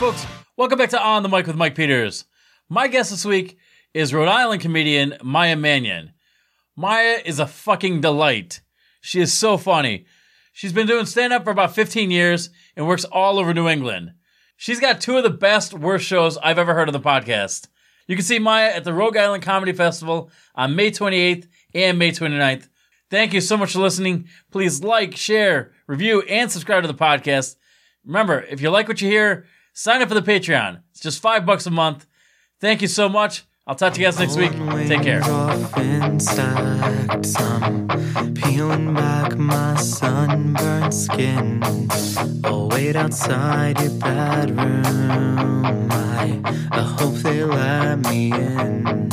folks. Welcome back to On the Mic with Mike Peters. My guest this week is Rhode Island comedian Maya Mannion. Maya is a fucking delight. She is so funny. She's been doing stand up for about 15 years and works all over New England. She's got two of the best, worst shows I've ever heard of the podcast. You can see Maya at the Rogue Island Comedy Festival on May 28th and May 29th. Thank you so much for listening. Please like, share, review, and subscribe to the podcast. Remember, if you like what you hear, sign up for the Patreon. It's just five bucks a month. Thank you so much. I'll talk to you guys next week. Take care. I'm peeling back my sunburned skin. I'll wait outside your bedroom. I, I hope they let me in.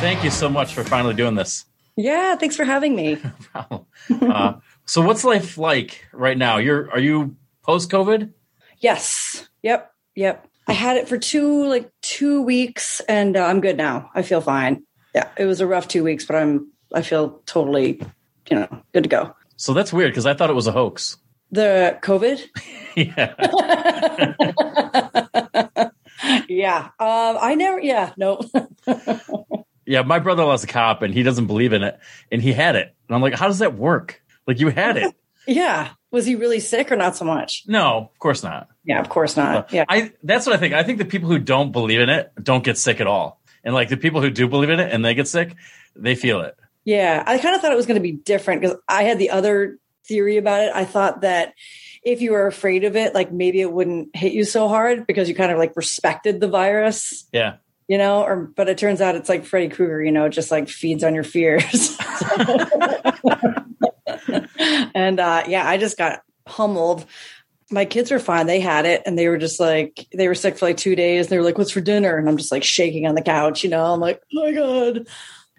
Thank you so much for finally doing this. Yeah, thanks for having me. uh, so, what's life like right now? You're are you post COVID? yes. Yep. Yep. I had it for two like two weeks, and uh, I'm good now. I feel fine. Yeah, it was a rough two weeks, but I'm I feel totally, you know, good to go. So that's weird because I thought it was a hoax. The COVID. yeah. yeah. Um. I never. Yeah. No. Yeah, my brother-in-law's a cop and he doesn't believe in it, and he had it. And I'm like, how does that work? Like, you had it. yeah. Was he really sick or not so much? No, of course not. Yeah. Of course not. Yeah. I that's what I think. I think the people who don't believe in it don't get sick at all. And like the people who do believe in it and they get sick, they feel it. Yeah, I kind of thought it was going to be different because I had the other theory about it. I thought that if you were afraid of it, like maybe it wouldn't hit you so hard because you kind of like respected the virus, Yeah. you know. Or but it turns out it's like Freddy Krueger, you know, just like feeds on your fears. and uh, yeah, I just got pummeled. My kids were fine; they had it, and they were just like they were sick for like two days. And they were like, "What's for dinner?" And I'm just like shaking on the couch, you know. I'm like, "Oh my god."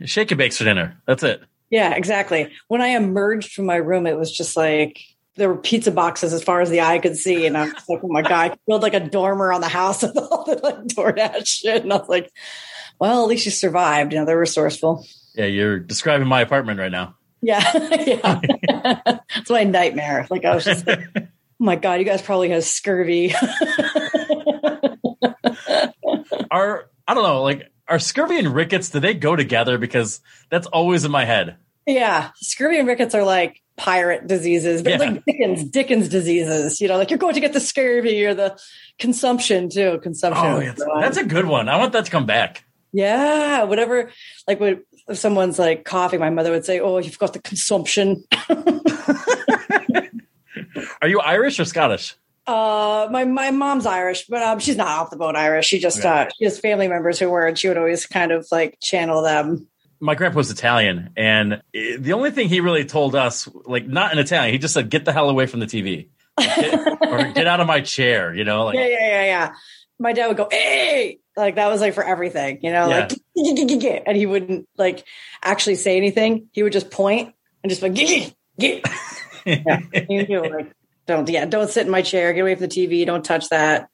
Shake and bakes for dinner. That's it. Yeah, exactly. When I emerged from my room, it was just like there were pizza boxes as far as the eye could see, and I'm like, "Oh my god!" I built like a dormer on the house with all the like DoorDash shit, and I was like, "Well, at least you survived." You know, they're resourceful. Yeah, you're describing my apartment right now. Yeah, yeah. It's my nightmare. Like I was just like, "Oh my god!" You guys probably have scurvy. Are I don't know, like are scurvy and rickets, do they go together? Because that's always in my head. yeah, scurvy and rickets are like pirate diseases. They're Yeah. like Dickens, Dickens diseases. You know, like you're going to get the scurvy or the consumption too. Consumption. Oh, yeah, that's a good one. I want that to come back. Yeah, whatever. Like when if someone's like coughing, my mother would say, "Oh, you've got the consumption." Are you Irish or Scottish? Uh, my my mom's Irish, but um, she's not off the boat Irish. She just Okay. uh, she has family members who were, and she would always kind of like channel them. My grandpa was Italian, and eh, the only thing he really told us, like not in Italian, he just said, "Get the hell away from the TV." Get- or get out of my chair, you know, like yeah, yeah, yeah, yeah. My dad would go, "Hey!" Like that was like for everything, you know, Yeah. like and he wouldn't like actually say anything. He would just point and just like, "Get, get." Yeah, you do, like, don't yeah, don't sit in my chair. Get away from the TV. Don't touch that.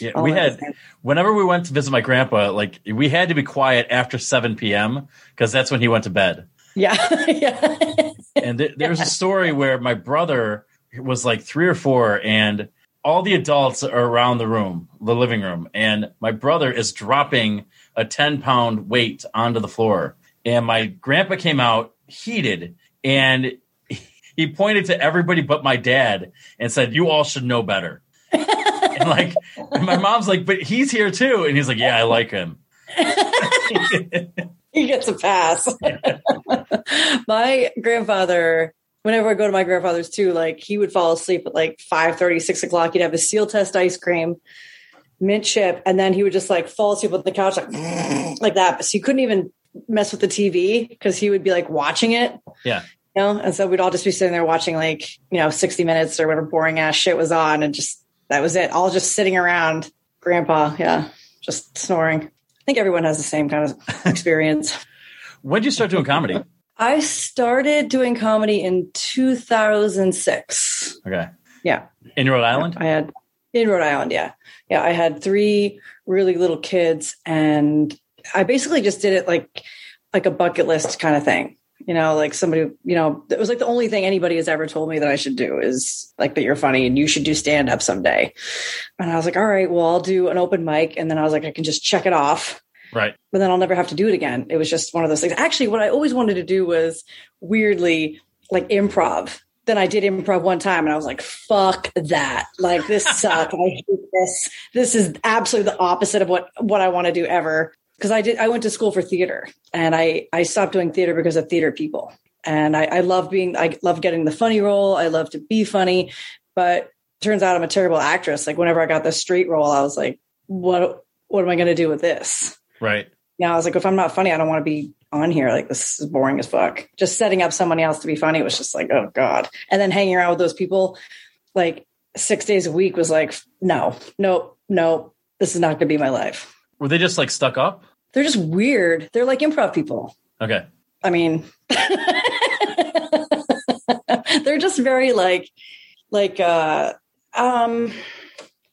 Yeah, All we had stuff. whenever we went to visit my grandpa, like we had to be quiet after 7 p.m. because that's when he went to bed. Yeah, yeah. And th- there was a story where my brother was like three or four, and all the adults are around the room, the living room, and my brother is dropping a 10 pound weight onto the floor. And my grandpa came out heated and he pointed to everybody but my dad and said, You all should know better. and like, and my mom's like, But he's here too. And he's like, Yeah, I like him. he gets a pass. my grandfather, whenever I go to my grandfather's too, like he would fall asleep at like 5 6 o'clock. He'd have a Sealtest ice cream, mint chip, and then he would just like fall asleep on the couch like, like that. So you couldn't even mess with the TV because he would be like watching it. Yeah. You know, and so we'd all just be sitting there watching like, you know, 60 minutes or whatever boring ass shit was on and just that was it. All just sitting around grandpa, yeah, just snoring. I think everyone has the same kind of experience. When did you start doing comedy? I started doing comedy in 2006. Okay. Yeah. In Rhode Island? I had in Rhode Island, yeah. Yeah, I had three really little kids and I basically just did it like like a bucket list kind of thing. You know, like somebody, you know, it was like the only thing anybody has ever told me that I should do is like that you're funny and you should do stand up someday. And I was like, all right, well, I'll do an open mic. And then I was like, I can just check it off Right. but then I'll never have to do it again. It was just one of those things. Actually, what I always wanted to do was weirdly like improv. Then I did improv one time and I was like, fuck that. Like this sucks. I hate this. This is absolutely the opposite of what, what I want to do ever. Cause I did, I went to school for theater and I, I stopped doing theater because of theater people. And I, I love being, I love getting the funny role. I love to be funny, but turns out I'm a terrible actress. Like whenever I got the straight role, I was like, what, what am I going to do with this? Right. Yeah, I was like, if I'm not funny, I don't want to be on here. Like, this is boring as fuck. Just setting up somebody else to be funny was just like, oh God. And then hanging around with those people like six days a week was like, no, no, no, this is not going to be my life. Were they just like stuck up? They're just weird. They're like improv people. Okay. I mean, they're just very like, like, uh, um,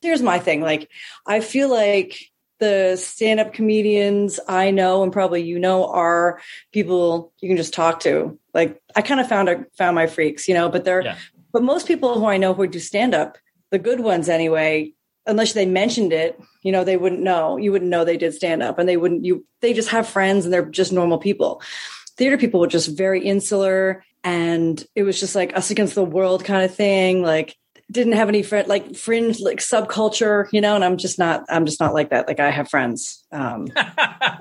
here's my thing. Like, I feel like the stand up comedians I know and probably you know are people you can just talk to. Like, I kind of found, found my freaks, you know, but they're, Yeah. but most people who I know who do stand up, the good ones anyway, unless they mentioned it, you know, they wouldn't know. You wouldn't know they did stand up and they wouldn't, you, they just have friends and they're just normal people. Theater people were just very insular and it was just like us against the world kind of thing. Like, didn't have any friend, like fringe, like subculture, you know, and I'm just not, I'm just not like that. Like, I have friends. Um, I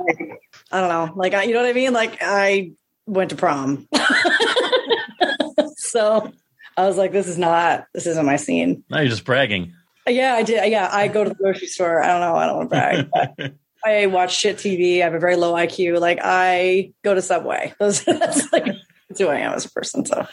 don't know. Like, I, you know what I mean? Like, I went to prom. so I was like, this is not, this isn't my scene. now you're just bragging. Yeah, I did. Yeah, I go to the grocery store. I don't know. I don't want to brag. I watch shit TV. I have a very low IQ. Like I go to Subway. Those, that's like that's who I am as a person. So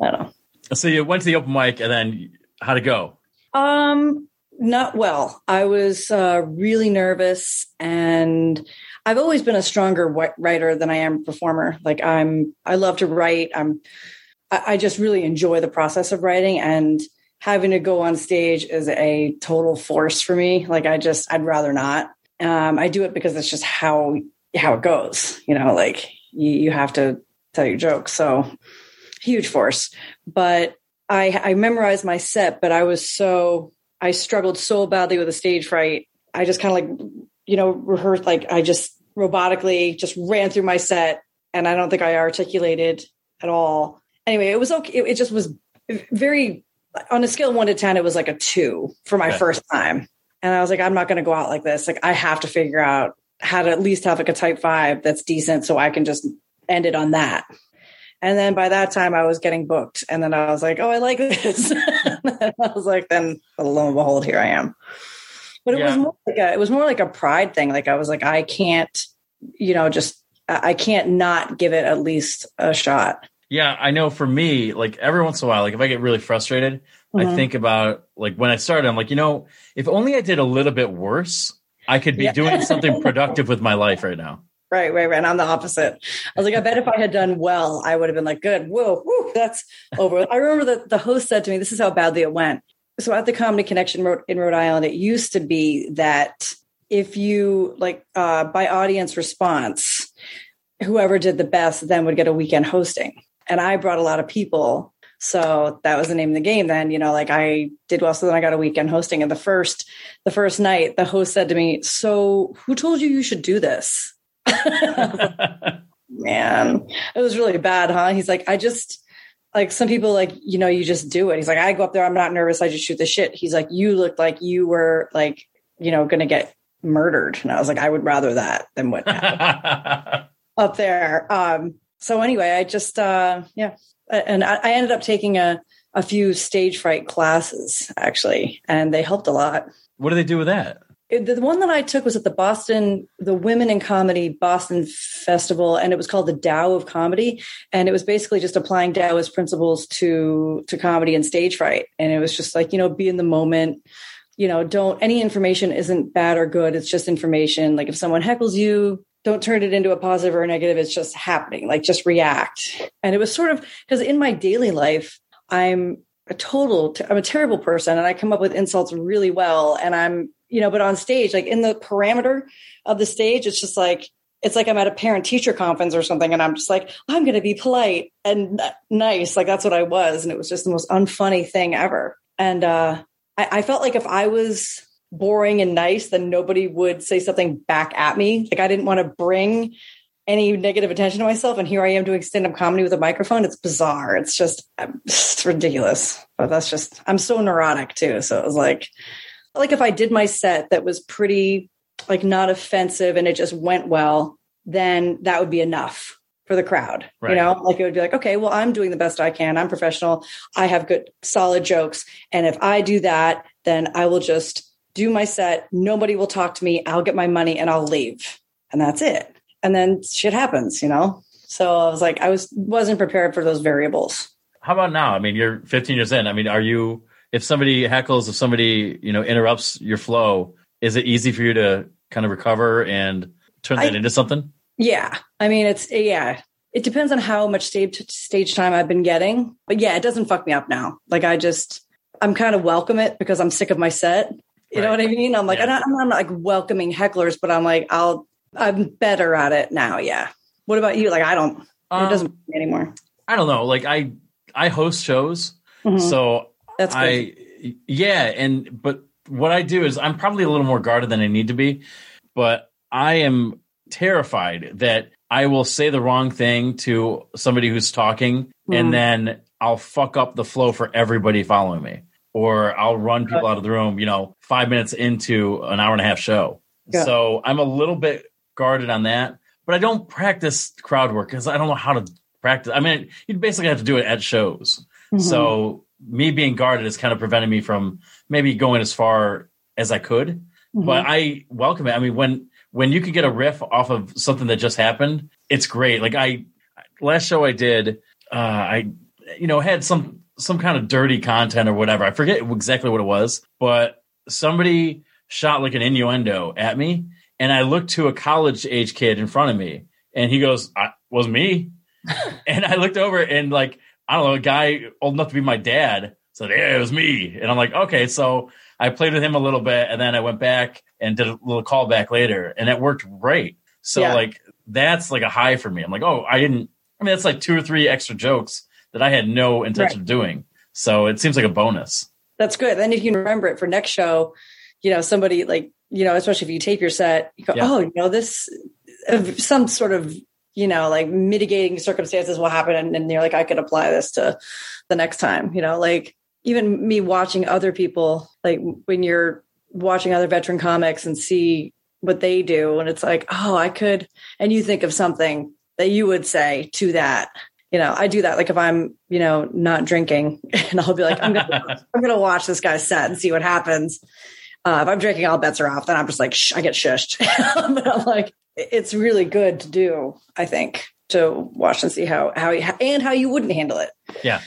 I don't know. So you went to the open mic and then how'd it go? Um, not well. I was uh, really nervous, and I've always been a stronger writer than I am performer. Like I'm, I love to write. I'm, I, just really enjoy the process of writing, and having to go on stage is a total force for me. Like I just, I'd rather not. Um, I do it because it's just how how it goes. You know, like you, you have to tell your jokes. So huge force, but I, I memorized my set, but I was so I struggled so badly with a stage fright. I just kind of like you know rehearsed like I just robotically just ran through my set, and I don't think I articulated at all. Anyway, it was okay. It, it just was very on a scale of one to ten. It was like a two for my first time, and I was like, I'm not going to go out like this. Like I have to figure out how to at least have like a tight five that's decent, so I can just end it on that. And then by that time, I was getting booked. And then I was like, oh, I like this. I was like, then lo and behold, here I am. But it was more like a, it was more like a pride thing. Like I was like, I can't, you know, just I I can't not give it at least a shot. Yeah, I know for me, like every once in a while, like if I get really frustrated, I Mhm. think about like when I started, I'm like, you know, if only I did a little bit worse, I could be Yeah. doing something productive with my life right now. Right, right, right. And I'm the opposite. I was like, I bet if I had done well, I would have been like, good. Whoa, whew, that's over. I remember that the host said to me, this is how badly it went. So at the Comedy Connection in Rhode Island, it used to be that if you like uh, by audience response, whoever did the best then would get a weekend hosting. And I brought a lot of people. So that was the name of the game then, you know, like I did well. So then I got a weekend hosting. And the first, the first night, the host said to me, so who told you you should do this? man it was really bad huh? He's like i just like some people like you know you just do it. He's like i go up there i'm not nervous i just shoot the shit. He's like you looked like you were like you know gonna get murdered. And i was like i would rather that than what happened up there. Um so anyway i just uh yeah. And i, I ended up taking a a few stage fright classes actually and they helped a lot. What do they do with that? The one that I took was at the Boston, the Women in Comedy Boston Festival, and it was called the Tao of Comedy, and it was basically just applying Taoist principles to to comedy and stage fright, and it was just like you know, be in the moment. You know, don't any information isn't bad or good. It's just information. Like if someone heckles you, don't turn it into a positive or a negative. It's just happening. Like just react. And it was sort of because in my daily life, I'm a total, I'm a terrible person and I come up with insults really well. And I'm, you know, but on stage, like in the parameter of the stage, it's just like, it's like I'm at a parent teacher conference or something, and I'm just like, I'm going to be polite and nice. Like that's what I was. And it was just the most unfunny thing ever. And uh, I, I felt like if I was boring and nice, then nobody would say something back at me. Like I didn't want to bring any negative attention to myself. And here I am doing stand up comedy with a microphone. It's bizarre. It's just, it's ridiculous. But that's just, I'm so neurotic too. So it was like, like if I did my set that was pretty like not offensive and it just went well, then that would be enough for the crowd. Right. You know, like it would be like, okay, well, I'm doing the best I can. I'm professional. I have good, solid jokes. And if I do that, then I will just do my set. Nobody will talk to me. I'll get my money and I'll leave. And that's it. And then shit happens, you know? So I was like, I was, wasn't prepared for those variables. How about now? I mean, you're 15 years in. I mean, are you, if somebody heckles, if somebody, you know, interrupts your flow, is it easy for you to kind of recover and turn that I- into something? Yeah. I mean, it's, yeah. It depends on how much stage stage time I've been getting. But yeah, it doesn't fuck me up now. Like I just, I'm kind of welcome it because I'm sick of my set. You know what I mean? I'm like, Yeah. I'm, not, I'm not like welcoming hecklers, but I'm like, I'll, I'm better at it now. Yeah. What about you? Like, I don't, it Um, doesn't anymore. I don't know. Like I, I host shows. Mhm. So That's good. I, yeah. And, but what I do is I'm probably a little more guarded than I need to be, but I am terrified that I will say the wrong thing to somebody who's talking Mhm. and then I'll fuck up the flow for everybody following me. Or I'll run people out of the room, you know, five minutes into an hour and a half show. Yeah. So I'm a little bit guarded on that, but I don't practice crowd work because I don't know how to practice. I mean, you'd basically have to do it at shows. Mhm. So me being guarded is kind of preventing me from maybe going as far as I could. Mhm. But I welcome it. I mean, when when you could get a riff off of something that just happened, it's great. Like I last show I did, uh, I you know had some some kind of dirty content or whatever. I forget exactly what it was, but somebody shot like an innuendo at me, and I looked to a college age kid in front of me, and he goes, "I was me," and I looked over and like I don't know, a guy old enough to be my dad said, "Yeah, it was me," and I'm like, "Okay." So I played with him a little bit, and then I went back and did a little callback later, and it worked great. So Yeah. like that's like a high for me. I'm like, oh, I didn't. I mean, that's like two or three extra jokes that I had no intention of doing. So it seems like a bonus. That's good. Then if you can remember it for next show, you know, somebody like, you know, especially if you tape your set, you go, Yeah. oh, you know, this, uh, some sort of, you know, like mitigating circumstances will happen. And, and you're like, I could apply this to the next time, you know, like even me watching other people, like when you're watching other veteran comics and see what they do. And it's like, oh, I could, and you think of something that you would say to that. You know, I do that. Like if I'm, you know, not drinking, and I'll be like, I'm gonna, I'm gonna watch this guy set and see what happens. Uh, if I'm drinking, all bets are off. Then I'm just like, shh, I get shushed. but I'm like, it's really good to do. I think to watch and see how how you, and how you wouldn't handle it. Yeah.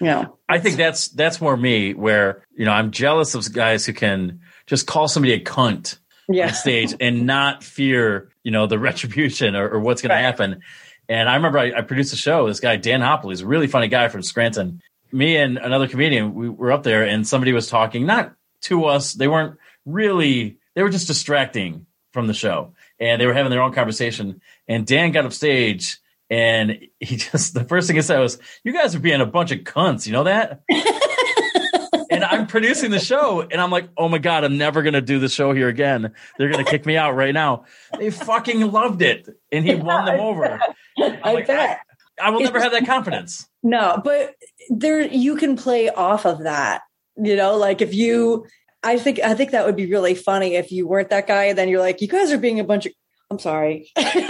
You know, I think that's that's more me where you know I'm jealous of guys who can just call somebody a cunt yeah, on stage and not fear you know the retribution or, or what's going Right. to happen. And I remember I, I produced a show. This guy Dan Hopple, he's a really funny guy from Scranton. Me and another comedian, we were up there, and somebody was talking not to us. They weren't really. They were just distracting from the show, and they were having their own conversation. And Dan got up stage, and he just the first thing he said was, "You guys are being a bunch of cunts." You know that? and I'm producing the show, and I'm like, oh my god, I'm never gonna do the show here again. They're gonna kick me out right now. They fucking loved it, and he won them over. I like, bet. I will never have that confidence. No, but there you can play off of that. You know, like if you I think I think that would be really funny if you weren't that guy and then you're like, you guys are being a bunch of I'm sorry. like, you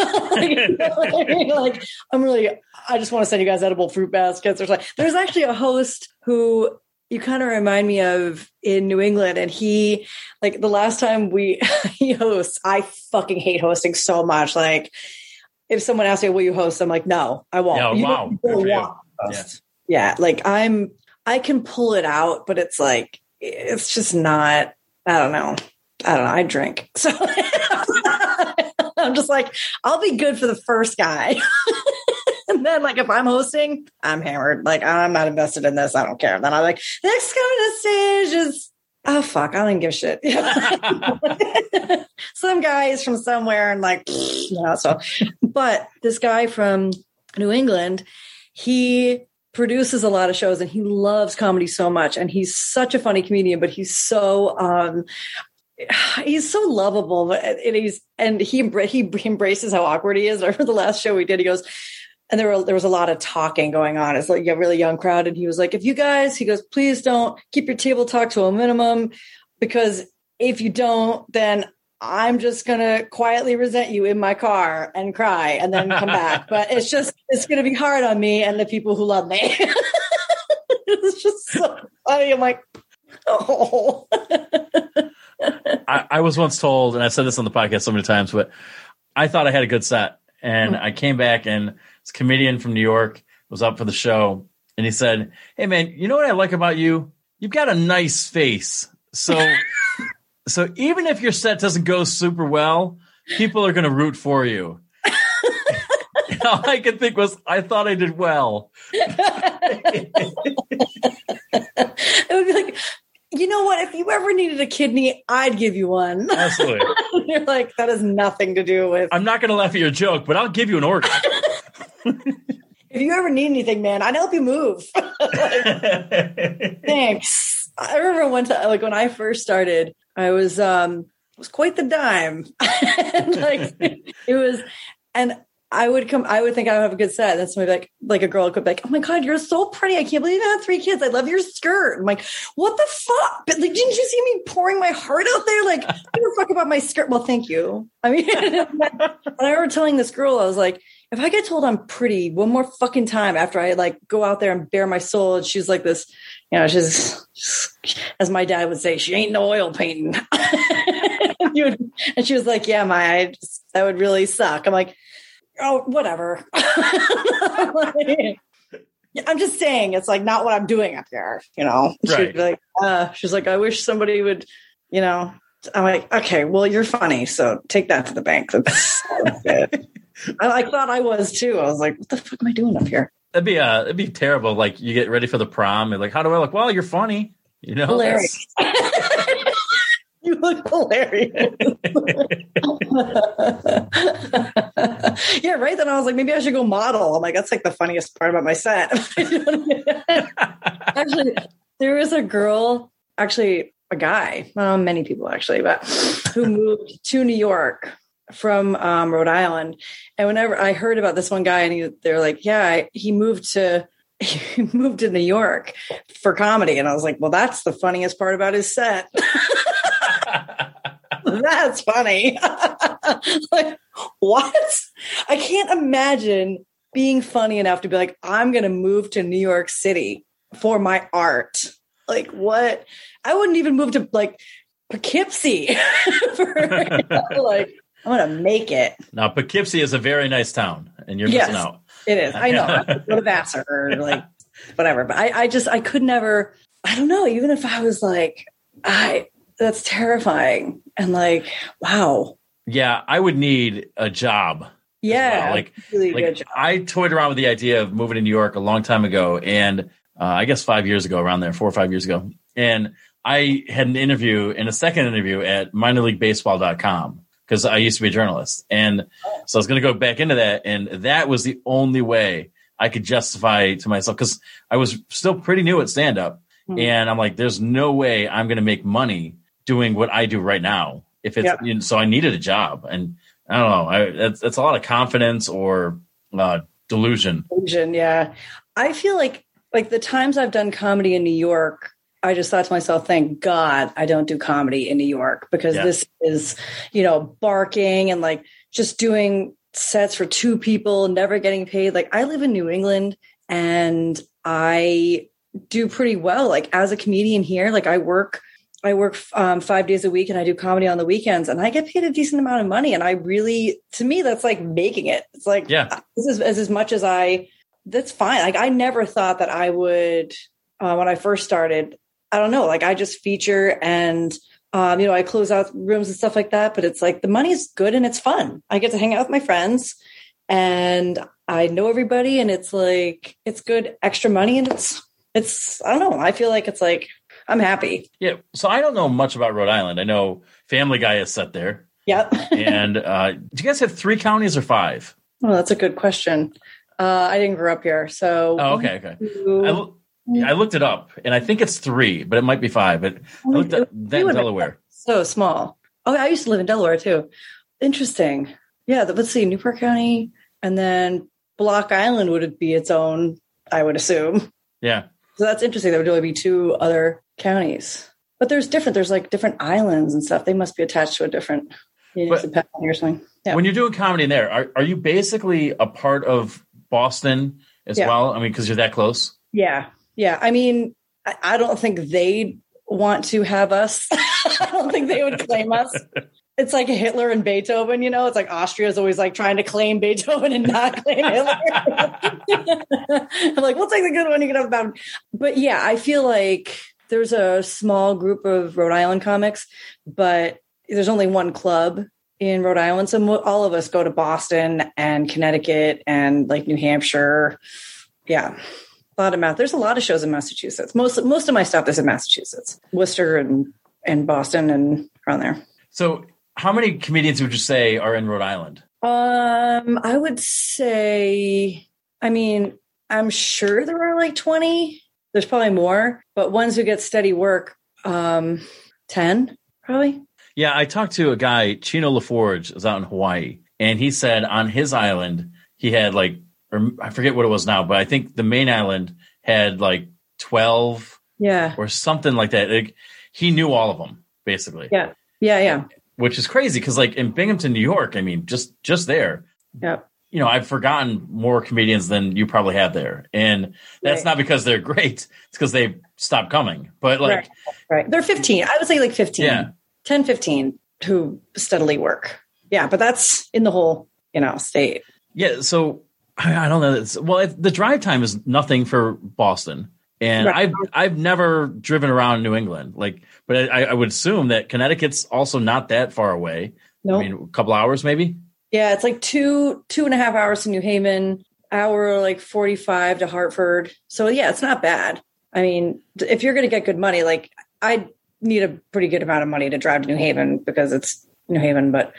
know I mean? Like, I'm really I just want to send you guys edible fruit baskets or something. There's actually a host who you kind of remind me of in New England. And he like the last time we he hosts, I fucking hate hosting so much. Like if someone asks me, will you host? I'm like, no, I won't. Yeah, You wow. don't- you don't want to. Yeah. Like I'm, I can pull it out, but it's like, it's just not, I don't know. I don't know. I drink. So I'm just like, I'll be good for the first guy. and then like if I'm hosting, I'm hammered. Like I'm not invested in this. I don't care. Then I'm like, next coming to stage is oh fuck, I don't give a shit. some guy is from somewhere and like, know, so, but this guy from New England, he produces a lot of shows and he loves comedy so much. And he's such a funny comedian, but he's so, um, he's so lovable and he's and he he embraces how awkward he is. I remember the last show we did, he goes, and there were there was a lot of talking going on. It's like a really young crowd, and he was like, "If you guys," he goes, "please don't keep your table talk to a minimum, because if you don't, then I'm just gonna quietly resent you in my car and cry and then come back. But it's just it's gonna be hard on me and the people who love me. it's just so funny. I'm like, oh. I, I was once told, and I said this on the podcast so many times, but I thought I had a good set, and Mm. I came back and this comedian from New York was up for the show, and he said, "Hey man, you know what I like about you? You've got a nice face. So, so even if your set doesn't go super well, people are going to root for you." All I could think was, I thought I did well. it would be like, you know what? If you ever needed a kidney, I'd give you one. Absolutely. You're like, that has nothing to do with. I'm not going to laugh at your joke, but I'll give you an organ. If you ever need anything, man, I'd help you move. Thanks. I remember one time, like when I first started, I was um it was quite the dime. and like it was, and I would come, I would think I would have a good set. And then somebody like, like a girl could be like, "Oh my god, you're so pretty! I can't believe you have three kids. I love your skirt." I'm like, "What the fuck?" But like, didn't you see me pouring my heart out there? Like, I don't fuck about my skirt. Well, thank you. I mean, and I remember telling this girl, I was like, if I get told I'm pretty one more fucking time after I like go out there and bare my soul, and she's like this, you know, she's, she's as my dad would say, she ain't no oil painting. and, would- and she was like, yeah, my, I just, that would really suck. I'm like, oh, whatever. I'm just saying, it's like not what I'm doing up there, you know. Right. be like, uh, she's like, I wish somebody would, you know. I'm like, okay, well, you're funny, so take that to the bank. That's, that's it. I, thought I was too. I was like, what the fuck am I doing up here? That'd be uh, it'd be terrible. Like you get ready for the prom, and like, how do I look? Well, you're funny. You know, Hilarious. you look hilarious. yeah, right. Then I was like, maybe I should go model. I'm like, that's like the funniest part about my set. actually, there was a girl, actually a guy, well, many people actually, but who moved to New York from um, Rhode Island. And whenever I heard about this one guy, and they're like, yeah, he moved to he moved to New York for comedy, and I was like, well, that's the funniest part about his set. That's funny. like, what? I can't imagine being funny enough to be like, I'm going to move to New York City for my art. Like, what? I wouldn't even move to like Poughkeepsie. for, like, I'm to make it. now Poughkeepsie is a very nice town, and you're Yes. missing out. It is. I know. I go to Vassar or like whatever. But I, I just I could never. I don't know. Even if I was like, I that's terrifying. And like, wow. Yeah, I would need a job. Yeah. well. Like- really Like good job. I toyed around with the idea of moving to New York a long time ago, and uh, I guess five years ago, around there, four or five years ago, and I had an interview and a second interview at minorleaguebaseball.com because I used to be a journalist, and so I was going to go back into that, and that was the only way I could justify to myself because I was still pretty new at stand up, Mhm. and I'm like, there's no way I'm going to make money doing what I do right now. If it's you know, so, I needed a job, and I don't know, I, that's, that's a lot of confidence or uh, delusion. Asian, yeah. I feel like like the times I've done comedy in New York, I just thought to myself, thank God I don't do comedy in New York because Yeah. this is, you know, barking and like just doing sets for two people, never getting paid. Like I live in New England and I do pretty well. Like as a comedian here, like I work I work um, five days a week and I do comedy on the weekends and I get paid a decent amount of money. And I really, to me, that's like making it. It's like, Yeah. this is as, as much as I, that's fine. Like I never thought that I would, uh, when I first started, I don't know, like I just feature and, um, you know, I close out rooms and stuff like that, but it's like the money's good and it's fun. I get to hang out with my friends and I know everybody and it's like, it's good extra money and it's, it's, I don't know. I feel like it's like, I'm happy. Yeah. So I don't know much about Rhode Island. I know Family Guy is set there. Yep. and uh, do you guys have three counties or five? Oh, that's a good question. Uh, I didn't grow up here, so Oh, okay, okay. two- Mm. I, looked it up, and I think it's three, but it might be five. But I looked at that in Delaware. so small. Oh, I used to live in Delaware too. Interesting. Yeah, let's see, Newport County, and then Block Island would be its own, I would assume. Yeah, So that's interesting. There would only be two other counties, but there's different. There's like different islands and stuff. They must be attached to a different municipality or something. Yeah. when you're doing comedy in there, are are you basically a part of Boston as Yeah. well? I mean, because you're that close. Yeah. Yeah. I mean, I, don't think they want to have us. I don't think they would claim us. It's like Hitler and Beethoven, you know, it's like Austria is always like trying to claim Beethoven and not claim Hitler. I'm like, we'll take the good one, you can have the bad one. But yeah, I feel like there's a small group of Rhode Island comics, but there's only one club in Rhode Island. So all of us go to Boston and Connecticut and like New Hampshire. Yeah. A lot of math. There's a lot of shows in Massachusetts. Most most of my stuff is in Massachusetts, Worcester and and Boston and around there. So, how many comedians would you say are in Rhode Island? Um, I would say, I mean, I'm sure there are like 20. There's probably more, but ones who get steady work, um, 10 probably. Yeah, I talked to a guy, Chino LaForge, is out in Hawaii, and he said on his island he had like, or I forget what it was now, but I think the main island had like twelve Yeah. or something like that. Like, he knew all of them basically. Yeah. Yeah. Yeah. which is crazy because like in Binghamton, New York, I mean, just just there, Yeah. you know, I've forgotten more comedians than you probably have there, and that's Right. not because they're great; it's because they stopped coming. But like, Right. Right. They're 15. I would say like 15, Yeah. 10, 15 who steadily work. Yeah. But that's in the whole, you know, state. yeah, so I, I don't know. It's, well, it, the drive time is nothing for Boston, and Right. I've I've never driven around New England, like, but I, I would assume that Connecticut's also not that far away. No. I mean, a couple hours maybe. Yeah, it's like two two and a half hours to New Haven, hour like forty five to Hartford. So yeah, it's not bad. I mean, if you're going to get good money, like I need a pretty good amount of money to drive to New Haven because it's New Haven. But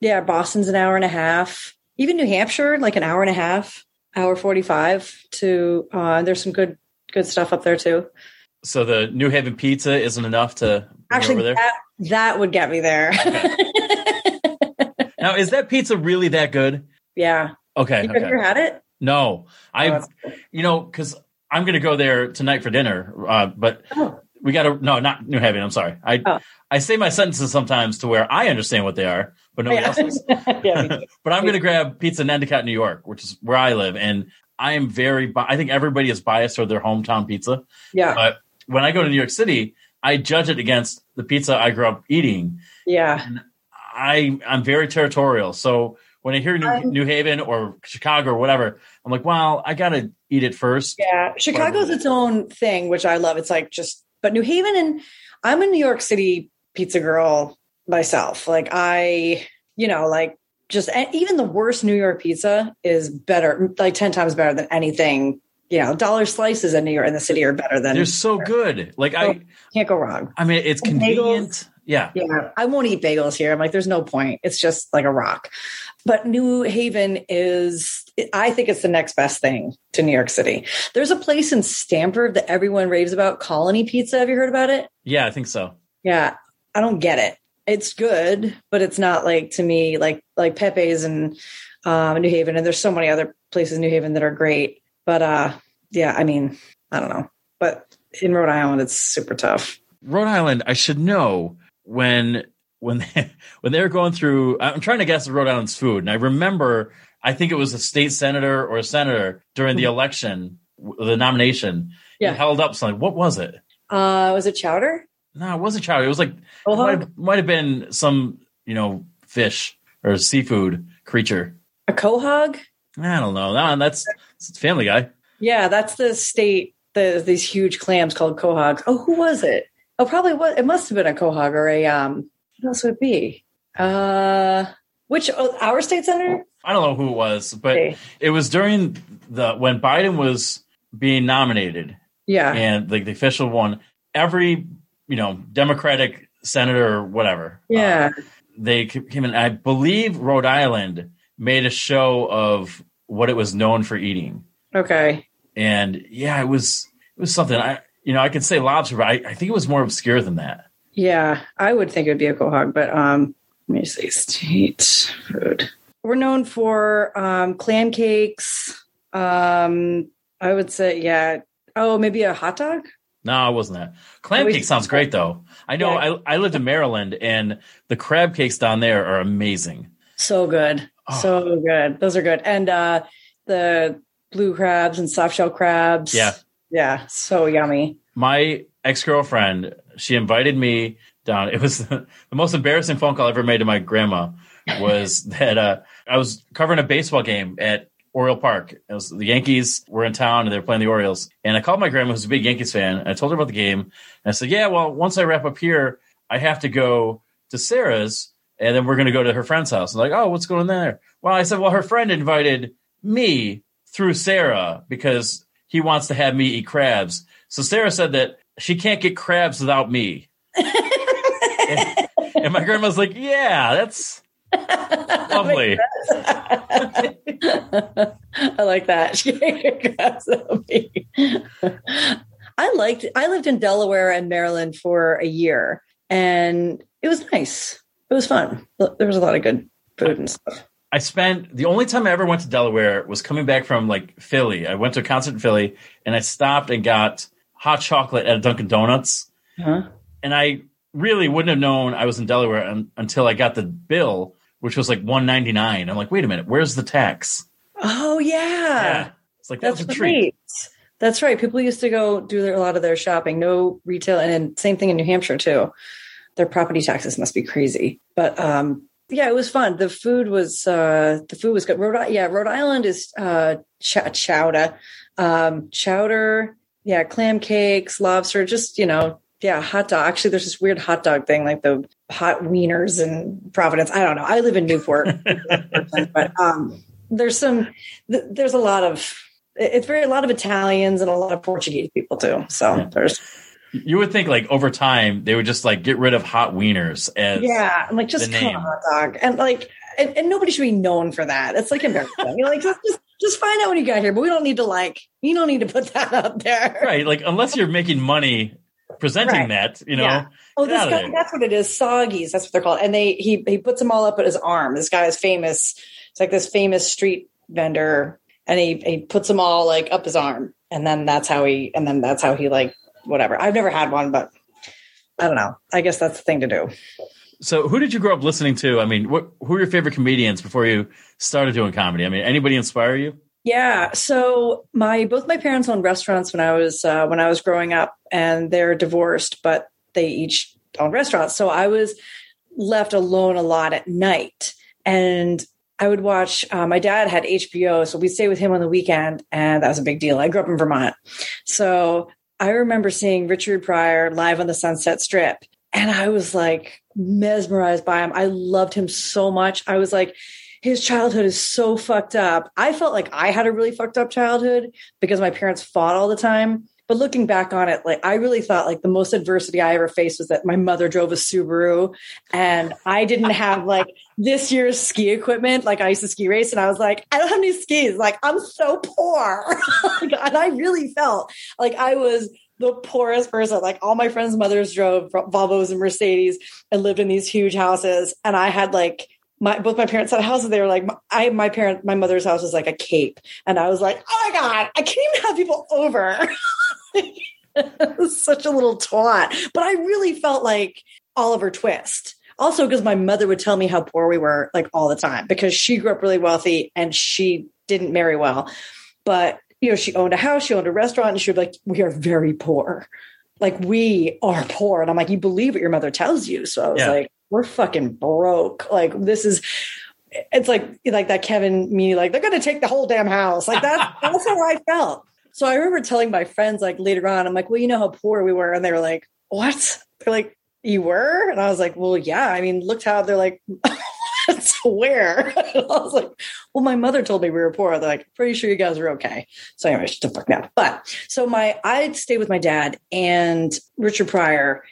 yeah, Boston's an hour and a half. Even New Hampshire, like an hour and a half, hour forty five to. Uh, there's some good good stuff up there too. So the New Haven pizza isn't enough to Actually, there. that that would get me there. Now, is that pizza really that good? yeah, Okay. you have okay. ever had it? No, I, Oh, you know, because I'm going to go there tonight for dinner. Uh, but Oh. We got to no, not New Haven. I'm sorry. I Oh. I say my sentences sometimes to where I understand what they are, but nobody else does. yeah, but I'm going to grab pizza in Endicott, New York, which is where I live, and I am very. bi- I think everybody is biased toward their hometown pizza. yeah, But when I go to New York City, I judge it against the pizza I grew up eating. yeah. I I'm very territorial, so when I hear New, I'm- New Haven or Chicago or whatever, I'm like, well, I got to eat it first. Yeah, Chicago's its own thing, which I love. It's like just, but New Haven and I'm a New York City pizza girl myself. Like I, you know, like just even the worst New York pizza is better, like ten times better than anything. You know, dollar slices in New York in the city are better than. They're so good. Like I, oh, Can't go wrong. I mean, it's And convenient. Yeah, Yeah, I won't eat bagels here. I'm like, there's no point. It's just like a rock. But New Haven is, I think it's the next best thing to New York City. There's a place in Stamford that everyone raves about, Colony Pizza. Have you heard about it? yeah, I think so. Yeah, I don't get it. It's good, but it's not like to me like like Pepe's and um, New Haven. And there's so many other places in New Haven that are great. But uh, yeah, I mean, I don't know. But in Rhode Island, it's super tough. Rhode Island, I should know when when they, when they were going through. I'm trying to guess Rhode Island's food, and I remember I think it was a state senator or a senator during the election, the nomination. Yeah. held up something. What was it? Uh, was it chowder? No, it wasn't chowder. It was like Oh, might have, might have been some you know fish or seafood creature. a quahog? I don't know. No, that's it's Family Guy. Yeah, that's the state. The these huge clams called quahogs. Oh, who was it? Oh, probably was. It must have been a quahog or a um. What else would it be? Uh, which oh, our state senator? I don't know who it was, but Okay. it was during the when Biden was being nominated Yeah, and like the official one. Every you know Democratic senator or whatever, uh, yeah, they came in. I believe Rhode Island made a show of what it was known for eating, Okay. and yeah, it was it was something. I you know I could say lobster, but I, I think it was more obscure than that. Yeah, I would think it would be a quahog, but um, let me see. State food. We're known for um, clam cakes. Um, I would say, yeah. Oh, maybe a hot dog. No, it wasn't that. Clam Always- cake sounds great though. I know Yeah. I, I lived in Maryland and the crab cakes down there are amazing. So good, Oh. so good. Those are good, and uh, the blue crabs and soft shell crabs. Yeah. yeah, so yummy. My ex girlfriend, she invited me down. It was the most embarrassing phone call I ever made to my grandma. Was that uh, I was covering a baseball game at Oriole Park. It was the Yankees were in town and they were playing the Orioles. And I called my grandma, who's a big Yankees fan, I told her about the game. And I said, "Yeah, well, once I wrap up here, I have to go to Sarah's, and then we're going to go to her friend's house." And like, "Oh, what's going on there?" Well, I said, "Well, her friend invited me through Sarah because he wants to have me eat crabs." So Sarah said that she can't get crabs without me. and, and my grandma's like, "Yeah, that's lovely." I like that. She can't get crabs without me. I liked. I lived in Delaware and Maryland for a year, and it was nice. It was fun. There was a lot of good food and stuff. I spent the only time I ever went to Delaware was coming back from like Philly. I went to a concert in Philly and I stopped and got hot chocolate at a Dunkin' Donuts. Huh? And I really wouldn't have known I was in Delaware un- until I got the bill, which was like one ninety nine. I'm like, wait a minute, where's the tax? Oh yeah, it's like that that's was a treat. right. That's right. People used to go do their, a lot of their shopping. No retail, and then same thing in New Hampshire too. Their property taxes must be crazy, but um, yeah, it was fun. The food was uh, the food was good. Rhode yeah, Rhode Island is uh, ch- chowder, um, chowder, yeah, clam cakes, lobster, just you know, yeah, hot dog. Actually, there's this weird hot dog thing like the hot wieners in Providence. I don't know. I live in Newport, but um, there's some th- there's a lot of it's very a lot of Italians and a lot of Portuguese people too. So Yeah. there's You would think like over time they would just like get rid of hot wieners as yeah, I'm like just come on, hot dog, and like and, and nobody should be known for that. It's like embarrassing. You're like just, just just find out when you got here, but we don't need to like you don't need to put that up there. right. Like unless you're making money presenting Right. that, you know. Yeah. Oh, this guy, there. that's what it is. Soggies, that's what they're called. And they he he puts them all up at his arm. This guy is famous. It's like this famous street vendor, and he he puts them all like up his arm, and then that's how he and then that's how he like whatever. I've never had one, but I don't know. I guess that's the thing to do. So, who did you grow up listening to? I mean, what, who are your favorite comedians before you started doing comedy? I mean, anybody inspire you? Yeah. So my both my parents owned restaurants when I was uh, when I was growing up, and they're divorced, but they each own restaurants. So I was left alone a lot at night, and I would watch. Uh, my dad had HBO, so we'd stay with him on the weekend, and that was a big deal. I grew up in Vermont, so I remember seeing Richard Pryor live on the Sunset Strip, and I was like mesmerized by him. I loved him so much. I was like his childhood is so fucked up. I felt like I had a really fucked up childhood because my parents fought all the time. But looking back on it, like I really thought like the most adversity I ever faced was that my mother drove a Subaru and I didn't have like this year's ski equipment. Like I used to ski race and I was like, I don't have any skis. Like I'm so poor. And I really felt like I was the poorest person. Like all my friends' mothers drove Volvos and Mercedes and lived in these huge houses. And I had like my both my parents had houses. They were like, I my parent, my mother's house was like a cape, and I was like, oh my god, I can't even have people over. Such a little twat, but I really felt like Oliver Twist. Also, because my mother would tell me how poor we were, like all the time, because she grew up really wealthy and she didn't marry well. But you know, she owned a house, she owned a restaurant, and she was like, "We are very poor." Like we are poor, and I'm like, "You believe what your mother tells you?" So I was Yeah. like, "We're fucking broke." Like this is it's like like that Kevin me like they're gonna take the whole damn house. Like that that's how I felt. So I remember telling my friends like later on, I'm like, well, you know how poor we were, and they were like, what? They're like, you were, and I was like, well, yeah. I mean, looked how they're like, where? I was like, well, my mother told me we were poor. They're like, pretty sure you guys are okay. So anyway, shut the fuck now. But so my I stayed with my dad and Richard Pryor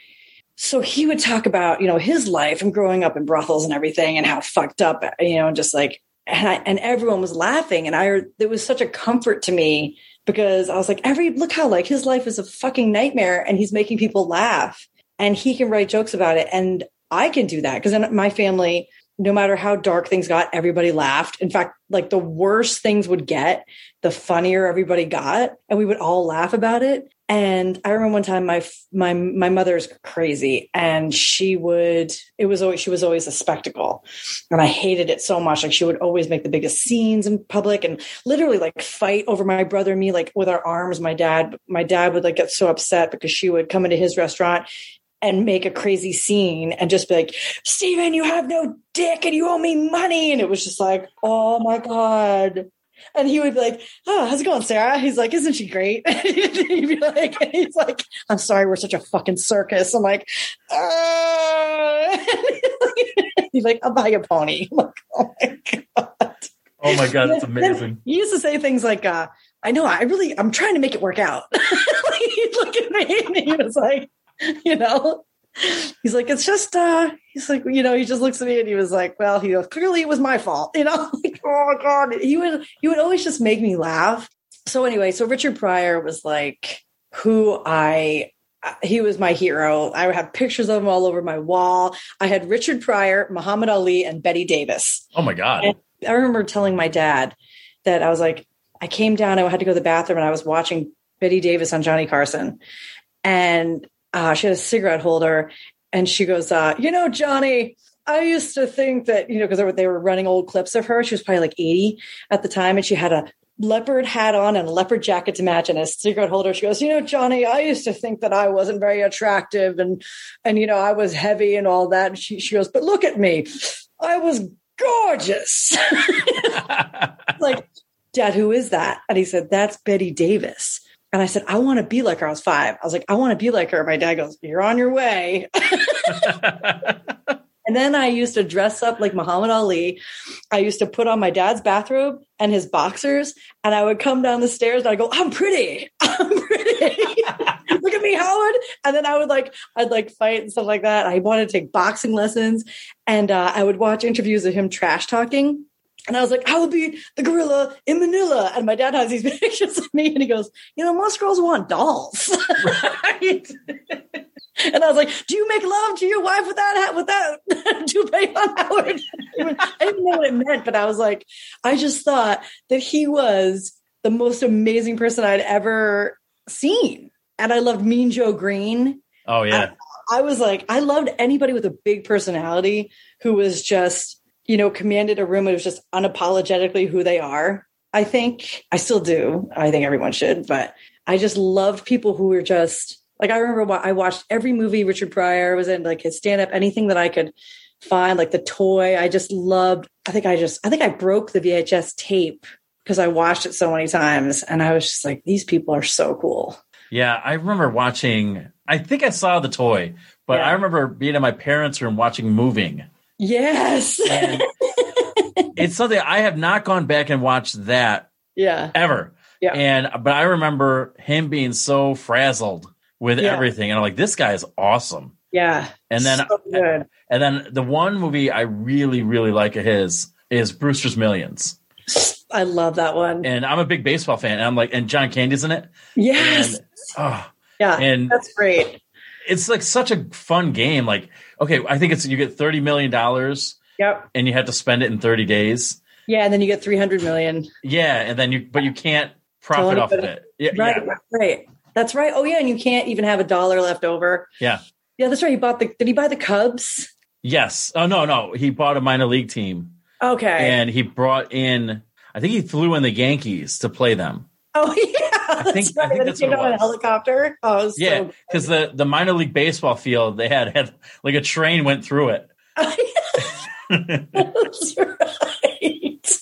so he would talk about, you know, his life and growing up in brothels and everything and how fucked up, you know, and just like, and, I, and everyone was laughing. And I, it was such a comfort to me because I was like, every, look how like his life is a fucking nightmare and he's making people laugh and he can write jokes about it. And I can do that because my family, no matter how dark things got, everybody laughed. In fact, like the worse things would get, the funnier everybody got, and we would all laugh about it. And I remember one time my my my mother's crazy, and she would it was always she was always a spectacle, and I hated it so much. Like she would always make the biggest scenes in public, and literally like fight over my brother and me, like with our arms. My dad my dad would like get so upset because she would come into his restaurant and make a crazy scene and just be like, Steven, you have no dick and you owe me money. And it was just like, oh my God. And he would be like, "Oh, how's it going, Sarah?" He's like, "Isn't she great?" he'd be like, "He's like, I'm sorry, we're such a fucking circus." I'm like, uh. "He's like, I'll buy you a pony." I'm like, oh my god! Oh my god, that's amazing. He used to say things like, uh, "I know, I really, I'm trying to make it work out." he'd look at me and he was like, "You know." he's like, it's just, uh, he's like, you know, he just looks at me and he was like, well, he goes, clearly it was my fault, you know, like, oh my God. He would, he would always just make me laugh. So anyway, so Richard Pryor was like who I, he was my hero. I have pictures of him all over my wall. I had Richard Pryor, Muhammad Ali, and Bette Davis. Oh my God. And I remember telling my dad that I was like, I came down, I had to go to the bathroom and I was watching Bette Davis on Johnny Carson. And uh, she had a cigarette holder and she goes, uh, you know, Johnny, I used to think that, you know, because they were running old clips of her. She was probably like 80 at the time and she had a leopard hat on and a leopard jacket to match and a cigarette holder. She goes, you know, Johnny, I used to think that I wasn't very attractive and, and, you know, I was heavy and all that. And she, she goes, but look at me. I was gorgeous. like, dad, who is that? And he said, that's Bette Davis. And I said, I want to be like her. I was five. I was like, I want to be like her. My dad goes, You're on your way. and then I used to dress up like Muhammad Ali. I used to put on my dad's bathrobe and his boxers, and I would come down the stairs and I go, I'm pretty. I'm pretty. Look at me, Howard. And then I would like, I'd like fight and stuff like that. I wanted to take boxing lessons, and uh, I would watch interviews of him trash talking and I was like, I will be the gorilla in Manila. And my dad has these pictures of me and he goes, you know, most girls want dolls. right. and I was like, do you make love to your wife with that, with that toupee on Howard? I didn't know what it meant, but I was like, I just thought that he was the most amazing person I'd ever seen. And I loved Mean Joe Greene. Oh yeah. I, I was like, I loved anybody with a big personality who was just you know, commanded a room. It was just unapologetically who they are. I think I still do. I think everyone should, but I just loved people who were just like, I remember I watched every movie Richard Pryor was in, like his stand up, anything that I could find, like the toy. I just loved, I think I just, I think I broke the VHS tape because I watched it so many times. And I was just like, these people are so cool. Yeah. I remember watching, I think I saw the toy, but yeah. I remember being in my parents' room watching Moving. Yes. it's something I have not gone back and watched that. Yeah. Ever. Yeah. And but I remember him being so frazzled with yeah. everything, and I'm like, this guy is awesome. Yeah. And then so and then the one movie I really really like of his is Brewster's Millions. I love that one. And I'm a big baseball fan. And I'm like, and John Candy's in it. Yes. And, oh, yeah. And that's great. It's like such a fun game. Like okay, I think it's you get thirty million dollars. Yep. And you have to spend it in thirty days. Yeah, and then you get three hundred million. Yeah, and then you but you can't profit off of it. Yeah, right, yeah. right. That's right. Oh yeah, and you can't even have a dollar left over. Yeah. Yeah, that's right. He bought the. Did he buy the Cubs? Yes. Oh no, no. He bought a minor league team. Okay. And he brought in. I think he flew in the Yankees to play them. Oh yeah. I think, right. I think that's what it was. a helicopter. Oh, yeah, because so the the minor league baseball field they had had like a train went through it. that's right.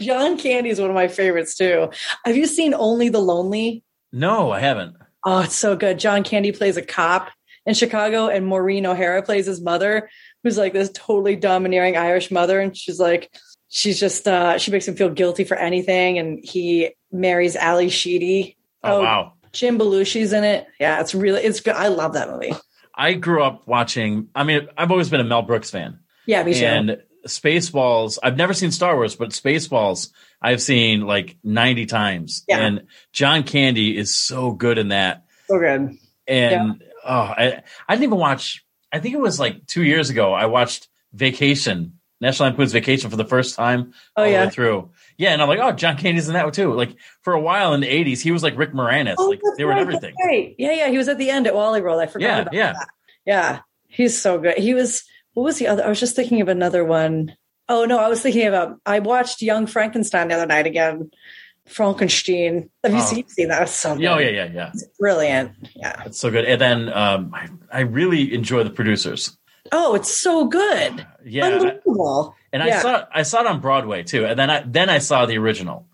John Candy is one of my favorites too. Have you seen Only the Lonely? No, I haven't. Oh, it's so good. John Candy plays a cop in Chicago, and Maureen O'Hara plays his mother, who's like this totally domineering Irish mother, and she's like she's just uh she makes him feel guilty for anything and he marries Ally Sheedy. Oh, oh wow. Jim Belushi's in it. Yeah, it's really it's good. I love that movie. I grew up watching. I mean, I've always been a Mel Brooks fan, Yeah, me too. and Spaceballs. I've never seen Star Wars, but Spaceballs I've seen like ninety times. Yeah. And John Candy is so good in that. so good. And oh, I, I didn't even watch. I think it was like two years ago. I watched Vacation, National Lampoon's Vacation, for the first time Oh all the yeah. way through. Yeah, and I'm like, oh, John Candy's in that one too. Like for a while in the '80s, he was like Rick Moranis. Oh, like they were in right, everything. Right. Yeah, yeah. He was at the end at Wally World. I forgot Yeah, about yeah. that. Yeah. He's so good. He was what was the other I was just thinking of another one. Oh no, I was thinking about I watched Young Frankenstein the other night again. Frankenstein. Have you Oh. seen, seen that? That's so good. Yeah, oh, yeah, yeah, yeah. It's brilliant. Yeah. It's so good. And then um, I, I really enjoy the producers. Oh, it's so good. Yeah, Unbelievable. and I Yeah. saw I saw it on Broadway too. And then I then I saw the original.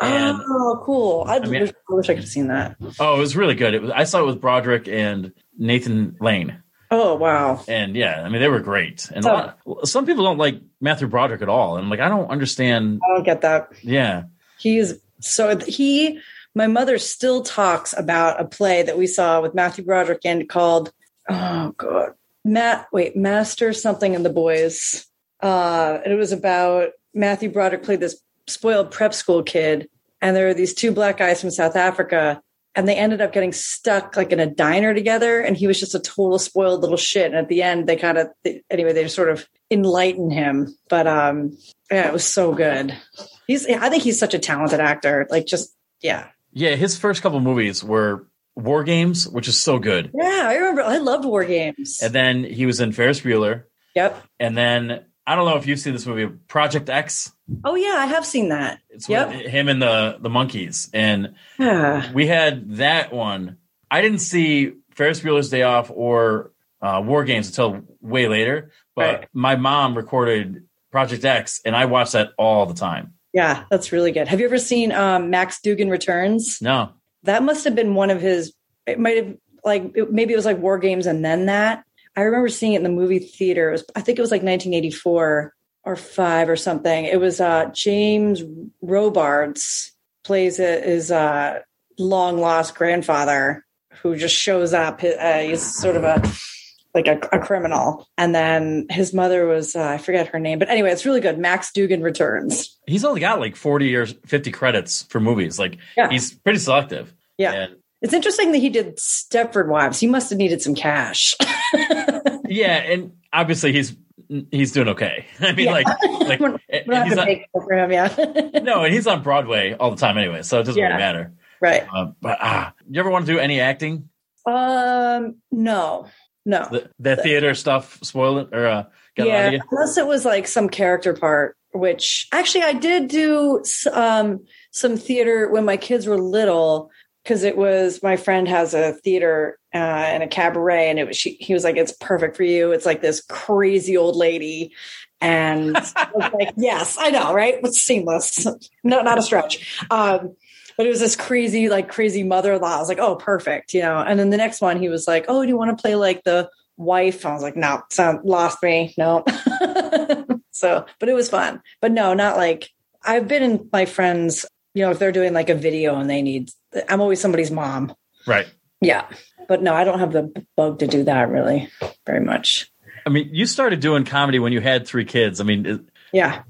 And oh, cool. I, I mean- wish, I wish I could have seen that. oh, it was really good. It was, I saw it with Broderick and Nathan Lane. Oh, wow. And yeah, I mean they were great. And Oh. lot, some people don't like Matthew Broderick at all. And I'm like, I don't understand. I don't get that. Yeah, He's so he. My mother still talks about a play that we saw with Matthew Broderick and called oh god Matt wait Master something and the boys. Uh, it was about Matthew Broderick played this spoiled prep school kid, and there were these two black guys from South Africa, and they ended up getting stuck like in a diner together, and he was just a total spoiled little shit. And at the end, they kind of anyway they sort of enlighten him. But um, yeah, it was so good. He's I think he's such a talented actor. Like just yeah. yeah. His first couple movies were War Games, which is so good. Yeah, I remember I loved War Games. And then he was in Ferris Bueller. Yep. And then I don't know if you've seen this movie, Project X. Oh yeah, I have seen that. It's Yep. with him and the the monkeys, and we had that one. I didn't see Ferris Bueller's Day Off or uh, War Games until way later, but Right. my mom recorded Project X, and I watched that all the time. Yeah, that's really good. Have you ever seen um, Max Dugan Returns? No, That must have been one of his. It might have like it, maybe it was like War Games and then that. I remember seeing it in the movie theater. It was I think it was like 1984 or five or something. It was uh, James Robards plays it is uh, long lost grandfather who just shows up. Uh, he's sort of a like a, a criminal, and then his mother was uh, I forget her name, but anyway, it's really good. Max Dugan returns. he's only got like forty or fifty credits for movies. Like Yeah. he's pretty selective. Yeah. And- It's interesting that he did Stepford Wives. He must have needed some cash. yeah, and obviously he's he's doing okay. I mean, Yeah. like like We're We're not he's gonna on, for him, yeah. no, and he's on Broadway all the time anyway, so it doesn't Yeah. really matter. right. Uh, but ah, you ever want to do any acting? Um, no, no. The, the theater stuff spoil it or uh, get it out yeah, unless it was like some character part. Which actually, I did do um, some theater when my kids were little because it was my friend has a theater uh, and a cabaret, and it was she, he was like, "It's perfect for you." It's like this crazy old lady, and I was like, "Yes, I know, right? It's seamless, no, not a stretch." Um, but it was this crazy, like crazy mother-in-law. I was like, "Oh, perfect," you know. And then the next one, he was like, "Oh, do you want to play like the wife?" I was like, "No, sound lost me, no." so, but it was fun. But no, not like I've been in my friends. You know, if they're doing like a video and they need, I'm always somebody's mom. Right. Yeah. But no, I don't have the bug to do that really very much. I mean, you started doing comedy when you had three kids. I mean, Yeah.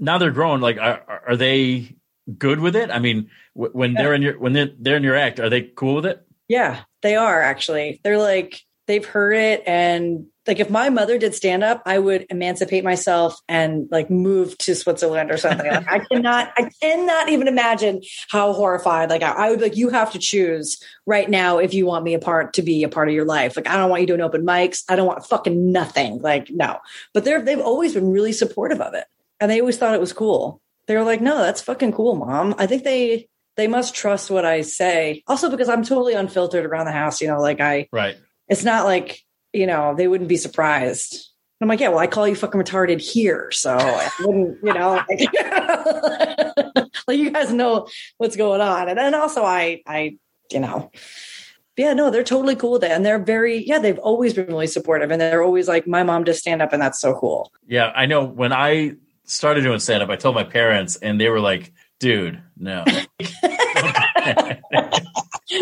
now they're grown. Like, are, are they good with it? I mean, w- when they're in your when they're, they're in your act, are they cool with it? Yeah, they are actually. They're like, they've heard it. And like, if my mother did stand up, I would emancipate myself and like move to Switzerland or something. Like, I cannot, I cannot even imagine how horrified. Like, I, I would be like, you have to choose right now if you want me a part to be a part of your life. Like, I don't want you doing open mics. I don't want fucking nothing. Like, no. But they're, they've always been really supportive of it. And they always thought it was cool. They were like, no, that's fucking cool, mom. I think they, they must trust what I say. Also, because I'm totally unfiltered around the house, you know, like I, Right. it's not like, you know, they wouldn't be surprised. I'm like, yeah, well, I call you fucking retarded here. So I wouldn't, you know, like, like you guys know what's going on. And then also I, I, you know, yeah, no, they're totally cool with it. And they're very, yeah, they've always been really supportive. And they're always like, my mom does stand up and that's so cool. Yeah, I know. When I started doing stand up, I told my parents, and they were like, "Dude, no."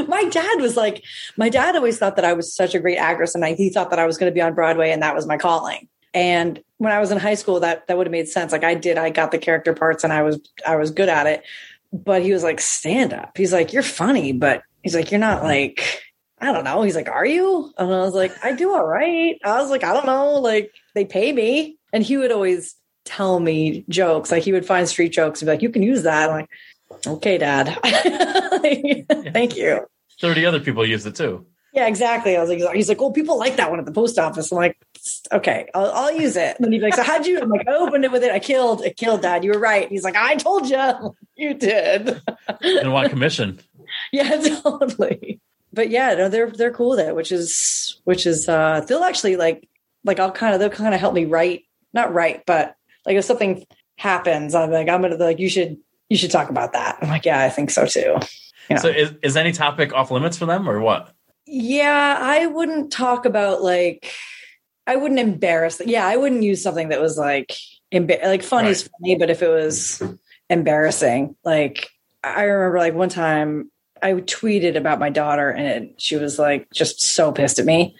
My dad was like, my dad always thought that I was such a great actress, and I, he thought that I was going to be on Broadway, and that was my calling. And when I was in high school, that that would have made sense. Like I did, I got the character parts, and I was I was good at it. But he was like, stand up. He's like, you're funny, but he's like, you're not like. I don't know. He's like, Are you? And I was like, I do all right. I was like, I don't know. Like, they pay me. And he would always tell me jokes. Like, he would find street jokes and be like, You can use that. I'm like, Okay, dad. Thank you. 30 other people use it too. Yeah, exactly. I was like, he's like, well, people like that one at the post office. I'm like, okay, I'll, I'll use it. And then he's like, so how'd you? I'm like, I opened it with it. I killed, it killed dad. You were right. He's like, I told you. You did. And want commission. yeah, totally. But yeah, no, they're they're cool with it, which is which is uh they'll actually like like I'll kind of they'll kind of help me write, not write, but like if something happens, I'm like, I'm gonna like you should you should talk about that. I'm like, yeah, I think so too. You know? So is, is any topic off limits for them or what? Yeah, I wouldn't talk about like I wouldn't embarrass. Yeah, I wouldn't use something that was like emba- like funny is funny, but if it was embarrassing, like I remember like one time I tweeted about my daughter and it, she was like just so pissed at me,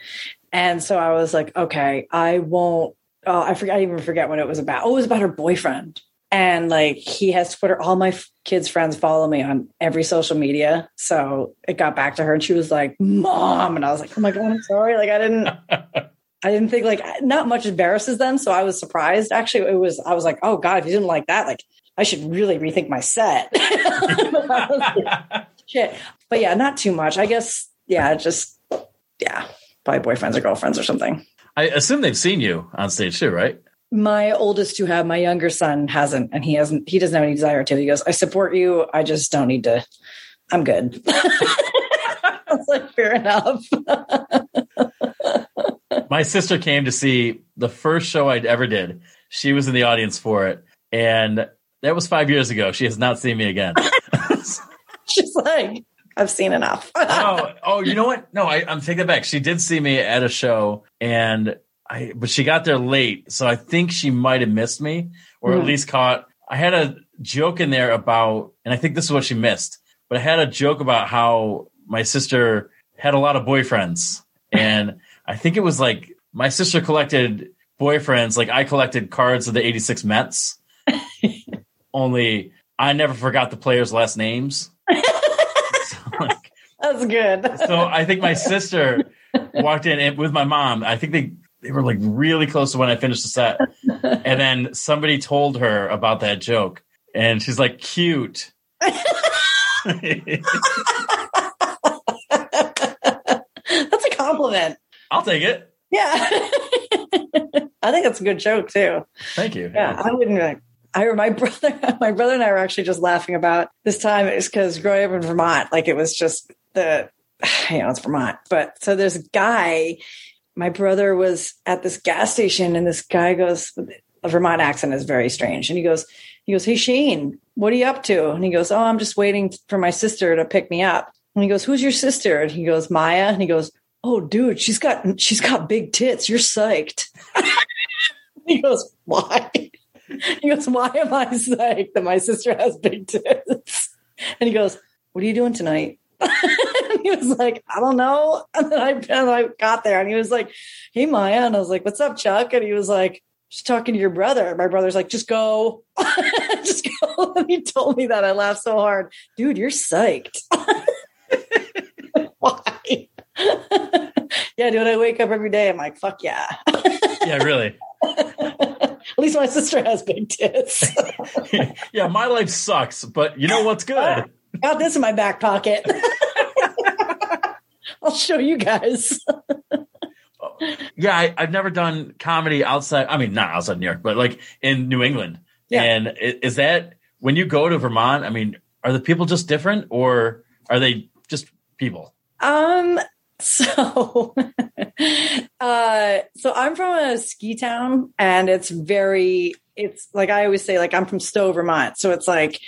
and so I was like, okay, I won't. Oh, I forget. I even forget what it was about. Oh, it was about her boyfriend and like he has Twitter. All my f- kids' friends follow me on every social media, so it got back to her, and she was like, "Mom," and I was like, "Oh my god, I'm sorry." Like I didn't, I didn't think like not much embarrasses them, so I was surprised. Actually, it was. I was like, "Oh god, if you didn't like that, like I should really rethink my set." Shit, but yeah, not too much. I guess. Yeah, just yeah, probably boyfriends or girlfriends or something. I assume they've seen you on stage too, right? my oldest to have my younger son hasn't and he hasn't he doesn't have any desire to he goes i support you i just don't need to i'm good i was like fair enough My sister came to see the first show I'd ever did. She was in the audience for it. And that was five years ago. She has not seen me again. she's like i've seen enough oh, oh, you know what? No, I, I'm taking that back. She did see me at a show, and I, but she got there late, so I think she might have missed me, or at Hmm. least caught. I had a joke in there about, and I think this is what she missed. But I had a joke about how my sister had a lot of boyfriends, and I think it was like my sister collected boyfriends, like I collected cards of the '86 Mets. Only I never forgot the players' last names. Like, that's good so I think my sister walked in and with my mom. I think they they were like really close to when I finished the set, and then somebody told her about that joke, and she's like, "Cute." that's a compliment I'll take it. yeah i think that's a good joke too Thank you. Yeah, I wouldn't. Like, I my brother, my brother and I were actually just laughing about this time. It's because growing up in Vermont, like it was just the, you know, it's Vermont. But so there's a guy. My brother was at this gas station, and this guy goes, "A Vermont accent is very strange." And he goes, he goes, "Hey Shane, what are you up to?" And he goes, "Oh, I'm just waiting for my sister to pick me up." And he goes, "Who's your sister?" And he goes, "Maya." And he goes, "Oh, dude, she's got she's got big tits. You're psyched." he goes, "Why?" He goes, Why am I psyched that my sister has big tits? And he goes, What are you doing tonight? he was like, I don't know. And then I, and I got there and he was like, Hey, Maya. And I was like, What's up, Chuck? And he was like, Just talking to your brother. My brother's like, Just go. Just go. And he told me that. I laughed so hard. Dude, you're psyched. Why? yeah, dude, I wake up every day. I'm like, Fuck yeah. Yeah, really. At least my sister has big tits. yeah, my life sucks, but you know what's good? got this in my back pocket. I'll show you guys. Yeah, I, I've never done comedy outside. I mean, not outside New York, but like in New England. Yeah. And is that when you go to Vermont? I mean, are the people just different, or are they just people? Um, so, uh, so I'm from a ski town, and it's very, it's like I always say, like I'm from Stowe, Vermont, so it's like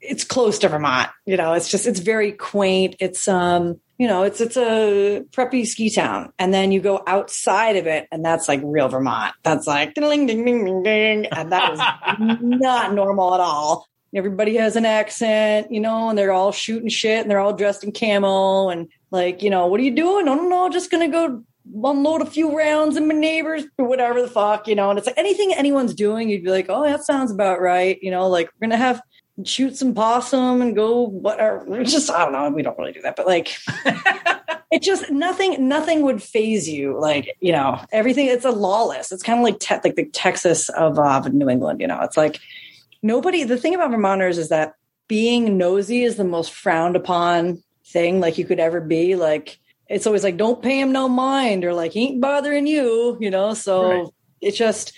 it's close to Vermont. You know, it's just it's very quaint. It's um, you know, it's it's a preppy ski town, and then you go outside of it, and that's like real Vermont. That's like ding ding ding ding ding, and that is not normal at all. everybody has an accent, you know, and they're all shooting shit and they're all dressed in camo and like, you know, what are you doing? I don't know, just gonna go unload a few rounds in my neighbors or whatever the fuck, you know. And it's like anything anyone's doing, you'd be like, oh, that sounds about right, you know. Like we're gonna have shoot some possum and go whatever. It's just I don't know. We don't really do that, but like it just nothing. Nothing would phase you. Like you know, everything. It's a lawless. It's kind of like te- like the Texas of uh, New England. You know, it's like nobody. The thing about Vermonters is that being nosy is the most frowned upon thing like you could ever be. Like it's always like don't pay him no mind or like he ain't bothering you. You know, so Right. it's just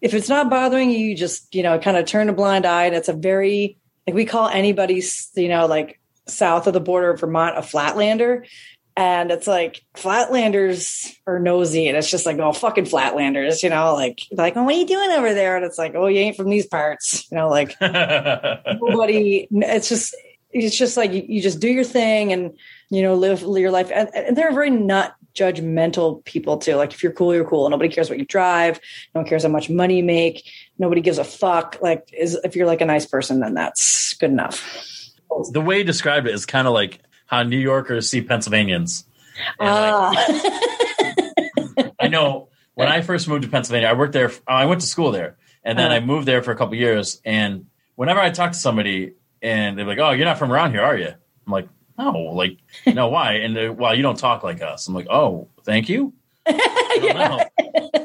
if it's not bothering you, you just you know kind of turn a blind eye. And it's a very like we call anybody you know like south of the border of Vermont a flatlander. And it's like flatlanders are nosy, and it's just like, oh, fucking flatlanders, you know, like, like, oh, what are you doing over there? And it's like, oh, you ain't from these parts, you know, like nobody. It's just, it's just like you, you just do your thing and you know live your life. And, and they're very not judgmental people too. Like if you're cool, you're cool. Nobody cares what you drive. No one cares how much money you make. Nobody gives a fuck. Like, is if you're like a nice person, then that's good enough. the way you described it is kind of like how New Yorkers see Pennsylvanians. And, like, Ah. I know when I first moved to Pennsylvania, I worked there. I went to school there, and then Uh. I moved there for a couple years. And whenever I talk to somebody, and they're like, "Oh, you're not from around here, are you?" I'm like, "No, like, no, why?" And they're, well, you don't talk like us. I'm like, "Oh, thank you." I don't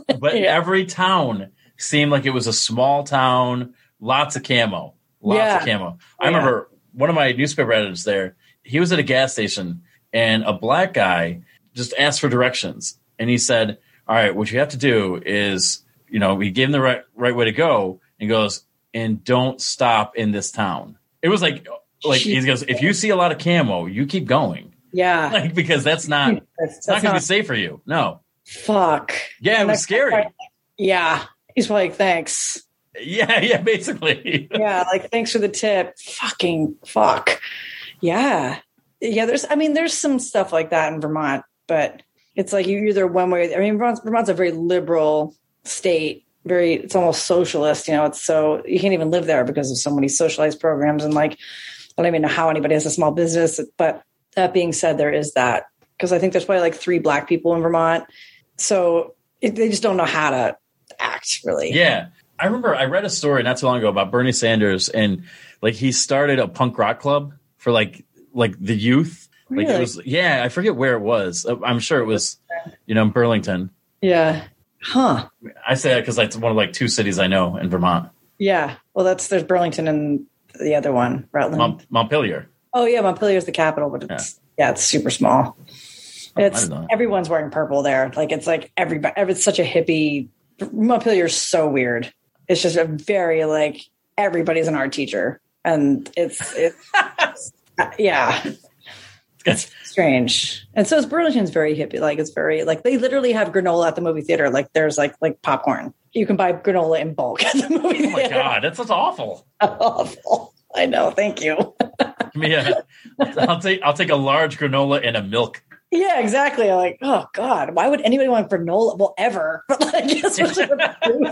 know. But Yeah. every town seemed like it was a small town, lots of camo, lots Yeah. of camo. I Yeah. remember one of my newspaper editors there. He was at a gas station, and a black guy just asked for directions, and he said, "All right, what you have to do is, you know, we gave him the right right way to go." And goes, "And don't stop in this town." It was like, like he goes, "If you see a lot of camo, you keep going, Yeah. like because that's not That's, not going to not, be safe for you." No, fuck. yeah, it was scary. Yeah. He's like, thanks. Yeah, yeah, basically. Yeah. Like, thanks for the tip. Fucking fuck. Yeah. Yeah. There's, I mean, there's some stuff like that in Vermont, but it's like you either one way. I mean, Vermont's, Vermont's a very liberal state. Very, it's almost socialist. You know, it's so you can't even live there because of so many socialized programs. And like, I don't even know how anybody has a small business. But that being said, there is that because I think there's probably like three black people in Vermont. So it, they just don't know how to act really. Yeah. I remember I read a story not too long ago about Bernie Sanders and like he started a punk rock club for like like the youth. Like it was yeah, I forget where it was. Uh, I'm sure it was you know in Burlington. Yeah. Huh. I say that because it's one of like two cities I know in Vermont. Yeah. Well, that's there's Burlington and the other one, Rutland. Mont- Montpelier. oh yeah, Montpelier is the capital, but it's yeah, it's super small. Oh, It's didn't know that. everyone's wearing purple there. Like it's like everybody. It's such a hippie. Montpelier is so weird. It's just a very like everybody's an art teacher, and it's it's yeah, It's- strange. And so Burlington's very hippie. Like it's very like they literally have granola at the movie theater. Like there's like like popcorn. You can buy granola in bulk at the movie theater. oh my theater. god, that's awful. Awful. I know. Thank you. Give me a, I'll take I'll take a large granola and a milk. Yeah, exactly. I'm like, oh God, why would anybody want granola? Well, ever, but like, especially with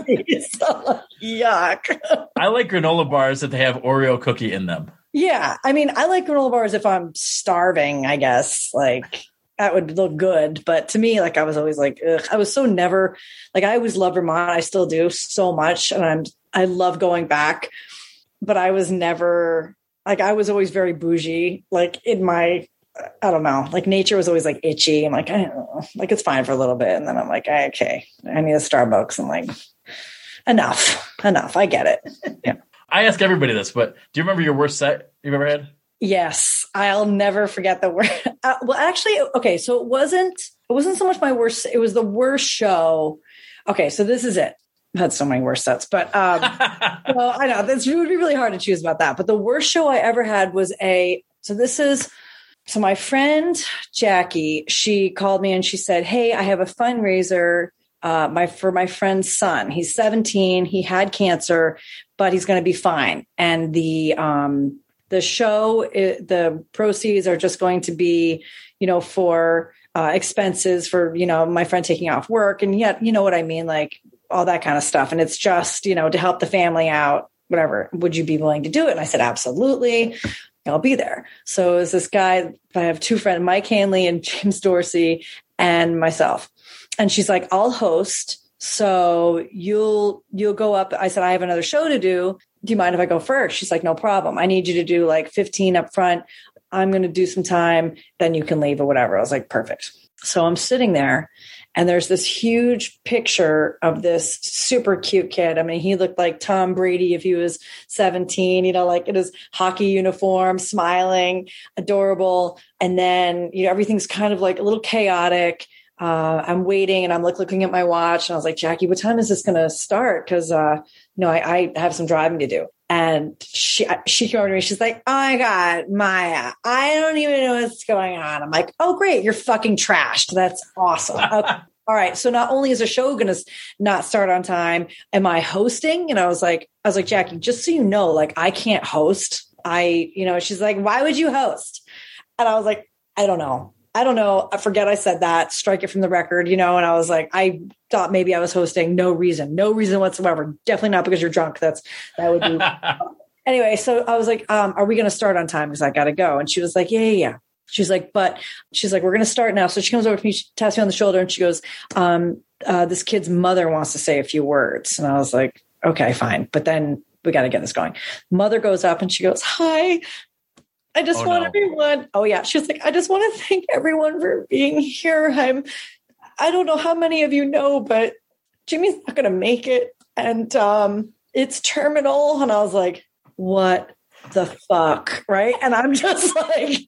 movies. So, like, yuck. I like granola bars that they have Oreo cookie in them. Yeah, I mean, I like granola bars if I'm starving. I guess like that would look good, but to me, like I was always like, ugh, I was so never like I always loved Vermont. I still do so much, and I'm I love going back, but I was never like I was always very bougie. Like in my I don't know. Like nature was always like itchy. I'm like, I don't know. Like it's fine for a little bit. And then I'm like, okay, I need a Starbucks. I'm like, enough, enough. I get it. I ask everybody this, but do you remember your worst set you've ever had? Yes. I'll never forget the worst. Uh, well, actually, okay. So it wasn't, it wasn't so much my worst. It was the worst show. Okay. So this is it. I've had so many worst sets, but, um, well, I know this would be really hard to choose about that. But the worst show I ever had was a. So this is. So my friend Jackie, she called me and she said, "Hey, I have a fundraiser uh, my for my friend's son. He's 17. He had cancer, but he's going to be fine. And the um, the show, it, the proceeds are just going to be, you know, for uh, expenses for you know my friend taking off work, and yet you know what I mean, like all that kind of stuff. And it's just you know to help the family out whatever, would you be willing to do it? And I said, absolutely. I'll be there. So was this guy, I have two friends, Mike Hanley and James Dorsey and myself. And she's like, I'll host. So you'll, you'll go up. I said, I have another show to do. Do you mind if I go first? She's like, no problem. I need you to do like 15 up front. I'm going to do some time. Then you can leave or whatever. I was like, perfect. So I'm sitting there and there's this huge picture of this super cute kid. I mean, he looked like Tom Brady if he was 17, you know, like in his hockey uniform, smiling, adorable. And then, you know, everything's kind of like a little chaotic. Uh, I'm waiting and I'm like looking at my watch and I was like, Jackie, what time is this going to start? Cause, uh, no, I, I have some driving to do. And she, she came over to me. She's like, Oh my God, Maya, I don't even know what's going on. I'm like, Oh, great. You're fucking trashed. That's awesome. Okay. All right. So not only is the show going to not start on time, am I hosting? And I was like, I was like, Jackie, just so you know, like I can't host. I, you know, she's like, why would you host? And I was like, I don't know. I don't know. I forget I said that. Strike it from the record, you know. And I was like, I thought maybe I was hosting. No reason, no reason whatsoever. Definitely not because you're drunk. That's that would be. anyway, so I was like, um, "Are we going to start on time? Because I got to go." And she was like, "Yeah, yeah, yeah." She's like, "But," she's like, "We're going to start now." So she comes over to me, she taps me on the shoulder, and she goes, um, uh, "This kid's mother wants to say a few words." And I was like, "Okay, fine." But then we got to get this going. Mother goes up and she goes, "Hi, I just Oh, want no. everyone. Oh yeah, she was like, I just want to thank everyone for being here. I'm, I don't know how many of you know, but Jimmy's not going to make it, and um, it's terminal. And I was like, what the fuck, right? And I'm just like,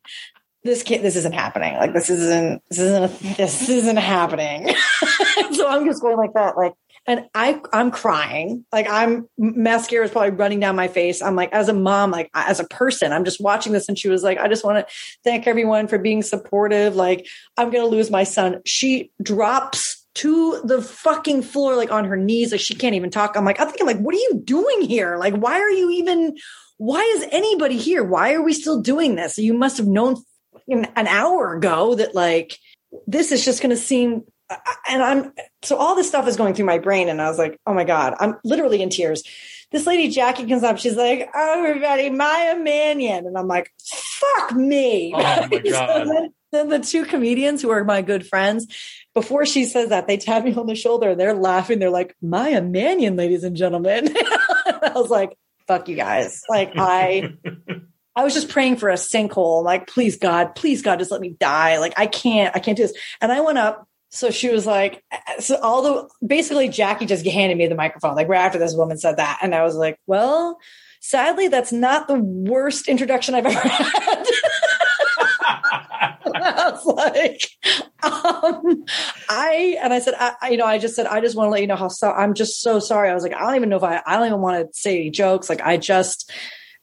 this can't. This isn't happening. Like this isn't. This isn't. This isn't happening. so I'm just going like that, like. And I, I'm crying. Like I'm mascara is probably running down my face. I'm like, as a mom, like as a person, I'm just watching this. And she was like, I just want to thank everyone for being supportive. Like I'm going to lose my son. She drops to the fucking floor, like on her knees. Like she can't even talk. I'm like, I'm thinking like, what are you doing here? Like, why are you even, why is anybody here? Why are we still doing this? You must have known an hour ago that like, this is just going to seem and I'm so all this stuff is going through my brain, and I was like, oh my god, I'm literally in tears. This lady Jackie comes up, she's like, oh, everybody, Maya Mannion, and I'm like, fuck me. Oh my So then, then the two comedians who are my good friends, before she says that, they tap me on the shoulder and they're laughing. They're like, Maya Mannion, ladies and gentlemen. I was like, fuck you guys. Like I. I was just praying for a sinkhole. Like, please God, please God, just let me die. Like, I can't, I can't do this. And I went up. So she was like, so all the basically Jackie just handed me the microphone, like right after this woman said that. And I was like, well, sadly, that's not the worst introduction I've ever had. I was like, um, I and I said, I, you know, I just said, I just want to let you know how so I'm just so sorry. I was like, I don't even know if I, I don't even want to say any jokes. Like, I just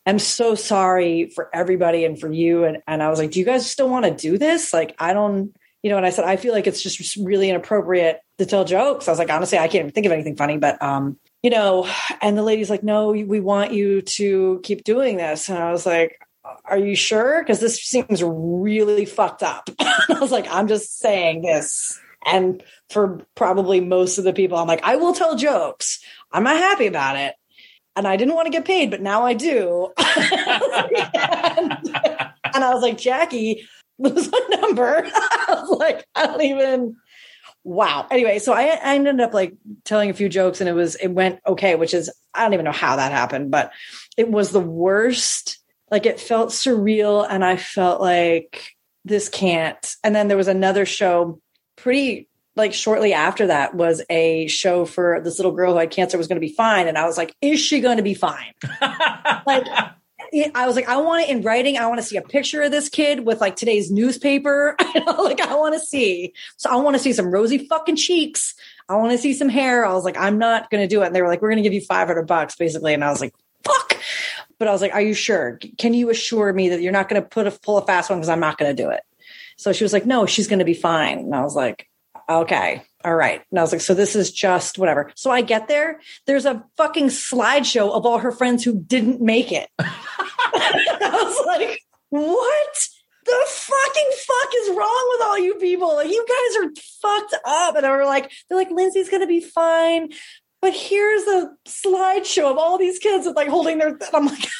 am so sorry for everybody and for you. And and I was like, do you guys still want to do this? Like, I don't, you know. And I said, I feel like it's just really inappropriate to tell jokes. I was like, honestly, I can't even think of anything funny, but um, you know. And the lady's like, no, we want you to keep doing this. And I was like, are you sure? Because this seems really fucked up. I was like, I'm just saying this. And for probably most of the people, I'm like, I will tell jokes. I'm not happy about it. And I didn't want to get paid, but now I do. and, and I was like, Jackie, lose a number. I was like, I don't even. Wow. Anyway, so I, I ended up like telling a few jokes and it was, it went okay, which is, I don't even know how that happened, but it was the worst. Like it felt surreal and I felt like this can't. And then there was another show pretty like shortly after that was a show for this little girl who had cancer was going to be fine. And I was like, is she going to be fine? like, I was like, I want it in writing. I want to see a picture of this kid with like today's newspaper. Like I want to see. So I want to see some rosy fucking cheeks. I want to see some hair. I was like, I'm not going to do it. And they were like, we're going to give you 500 bucks basically. And I was like, fuck. But I was like, are you sure? Can you assure me that you're not going to put a pull a fast one? Cause I'm not going to do it. So she was like, no, she's going to be fine. And I was like, okay. All right. And I was like, so this is just whatever. So I get there. There's a fucking slideshow of all her friends who didn't make it. I was like, what the fucking fuck is wrong with all you people? You guys are fucked up. And they were like, they're like, Lindsay's to be fine. but here's a slideshow of all these kids with like holding their. I'm like.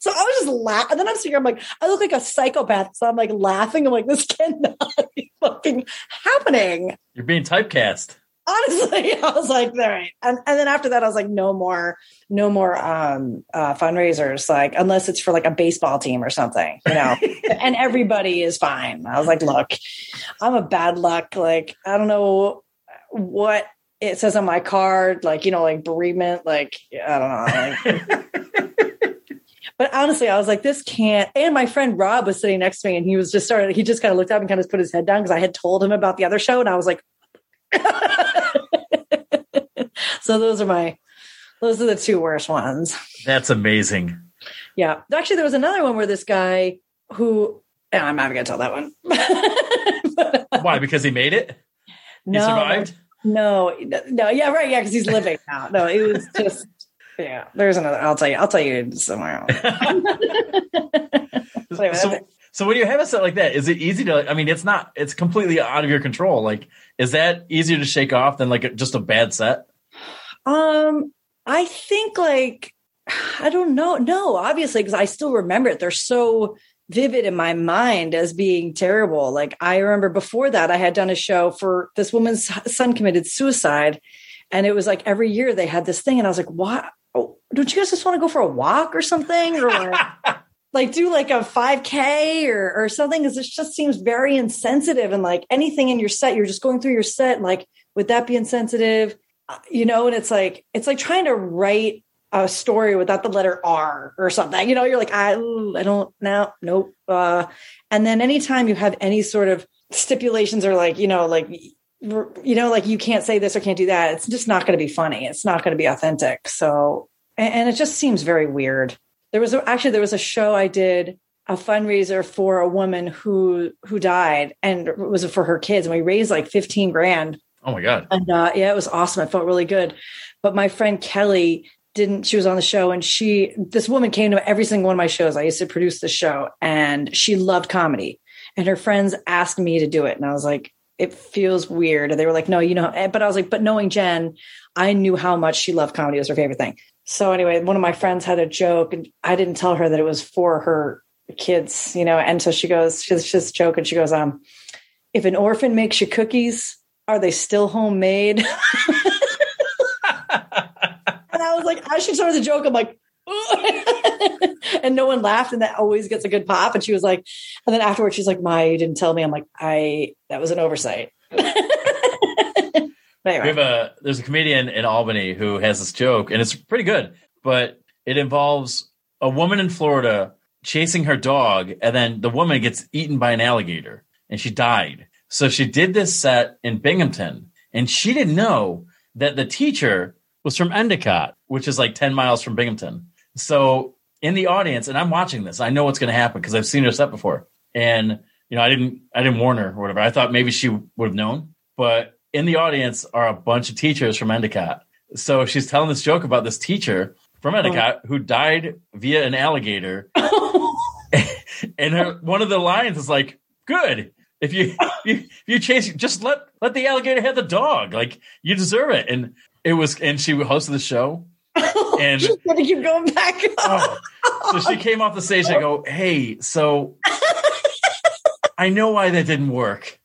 So I was just laughing. And then I'm sitting here, I'm like, I look like a psychopath. So I'm like laughing. I'm like, this cannot be fucking happening. You're being typecast. Honestly, I was like, all right. And, and then after that, I was like, no more, no more um, uh, fundraisers, like unless it's for like a baseball team or something, you know. and everybody is fine. I was like, look, I'm a bad luck. Like I don't know what it says on my card, like you know, like bereavement. Like I don't know. Like, but honestly, I was like, this can't. And my friend Rob was sitting next to me, and he was just started. He just kind of looked up and kind of put his head down because I had told him about the other show, and I was like. so those are my those are the two worst ones. That's amazing. Yeah. Actually, there was another one where this guy who and I'm not gonna tell that one. Why? Because he made it? He survived? no, no, yeah, right, yeah, because he's living now. No, it was just yeah. There's another. I'll tell you. I'll tell you somewhere else. Anyway, so, so when you have a set like that, is it easy to? I mean, it's not. It's completely out of your control. Like, is that easier to shake off than like just a bad set? Um, I think like I don't know. No, obviously, because I still remember it. They're so vivid in my mind as being terrible. Like I remember before that, I had done a show for this woman's son committed suicide, and it was like every year they had this thing, and I was like, "What? Oh, don't you guys just want to go for a walk or something, or like, like do like a five k or or something?" Because it just seems very insensitive, and like anything in your set, you're just going through your set, like would that be insensitive? you know, and it's like it's like trying to write a story without the letter R or something. You know, you're like, I, I don't know, nope. Uh, and then anytime you have any sort of stipulations or like, you know, like you know, like you can't say this or can't do that, it's just not going to be funny. It's not going to be authentic. So, and, and it just seems very weird. There was a, actually there was a show I did a fundraiser for a woman who who died and it was for her kids and we raised like 15 grand Oh my god! and uh, yeah, it was awesome. I felt really good. But my friend Kelly didn't. She was on the show, and she this woman came to every single one of my shows. I used to produce the show, and she loved comedy. And her friends asked me to do it, and I was like, it feels weird. And they were like, no, you know. But I was like, but knowing Jen, I knew how much she loved comedy. It was her favorite thing. So anyway, one of my friends had a joke, and I didn't tell her that it was for her kids, you know. And so she goes, she's just joking. She goes, um, if an orphan makes you cookies, are they still homemade? and I was like, as she started the joke, I'm like, and no one laughed, and that always gets a good pop. And she was like, and then afterwards, she's like, "My, you didn't tell me." I'm like, "I that was an oversight." But We have a there's a comedian in Albany who has this joke, and it's pretty good, but it involves a woman in Florida chasing her dog, and then the woman gets eaten by an alligator, and she died. So she did this set in Binghamton, and she didn't know that the teacher was from Endicott, which is like 10 miles from Binghamton. So in the audience, and I'm watching this, I know what's going to happen because I've seen her set before. And, you know, I didn't, I didn't warn her or whatever. I thought maybe she would have known, but in the audience are a bunch of teachers from Endicott. So she's telling this joke about this teacher from oh. Endicott who died via an alligator. and her, one of the lines is like, good. If you, you if you chase, just let let the alligator have the dog. Like you deserve it. And it was, and she hosted the show. And she's gonna keep going back. oh, so she came off the stage. I go, hey, so I know why that didn't work.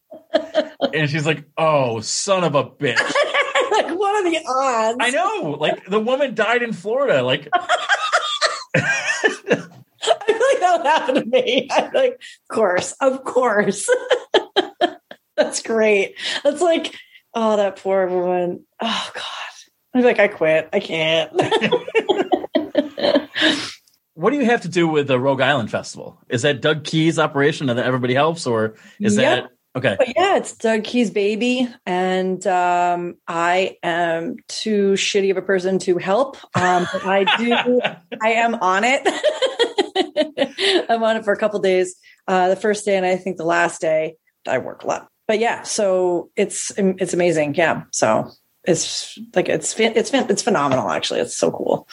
And she's like, oh, son of a bitch. like, what are the odds? I know. Like the woman died in Florida. Like I feel like that would happen to me. I'm like, of course, of course. That's great. That's like, oh, that poor woman. Oh God. I'm like, I quit. I can't. what do you have to do with the Rogue Island Festival? Is that Doug Key's operation and then everybody helps, or is Yep. that okay? But yeah, it's Doug Key's baby, and um, I am too shitty of a person to help. Um, but I do. I am on it. I'm on it for a couple days. Uh, the first day, and I think the last day, I work a lot. But yeah, so it's it's amazing. Yeah, so it's like it's it's it's phenomenal. Actually, it's so cool.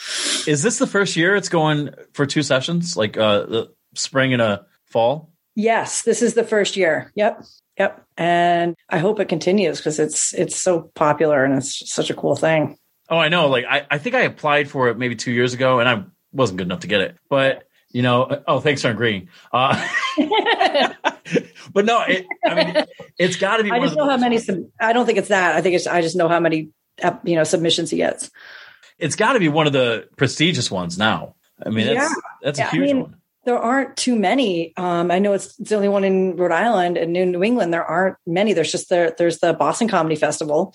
Is this the first year it's going for two sessions, like uh, the spring and a fall? Yes, this is the first year. Yep. Yep. And I hope it continues because it's it's so popular and it's such a cool thing. Oh, I know. Like I, I think I applied for it maybe two years ago, and I wasn't good enough to get it. But you know, oh, thanks for agreeing. Uh, but no, it, I mean, it's got to be. I just know how many. Sub- I don't think it's that. I think it's. I just know how many. uh, You know, submissions he gets. It's got to be one of the prestigious ones now. I mean, that's Yeah. that's Yeah, a I huge mean, one. There aren't too many. Um, I know it's, it's the only one in Rhode Island and in New England. There aren't many. There's just there. There's the Boston Comedy Festival,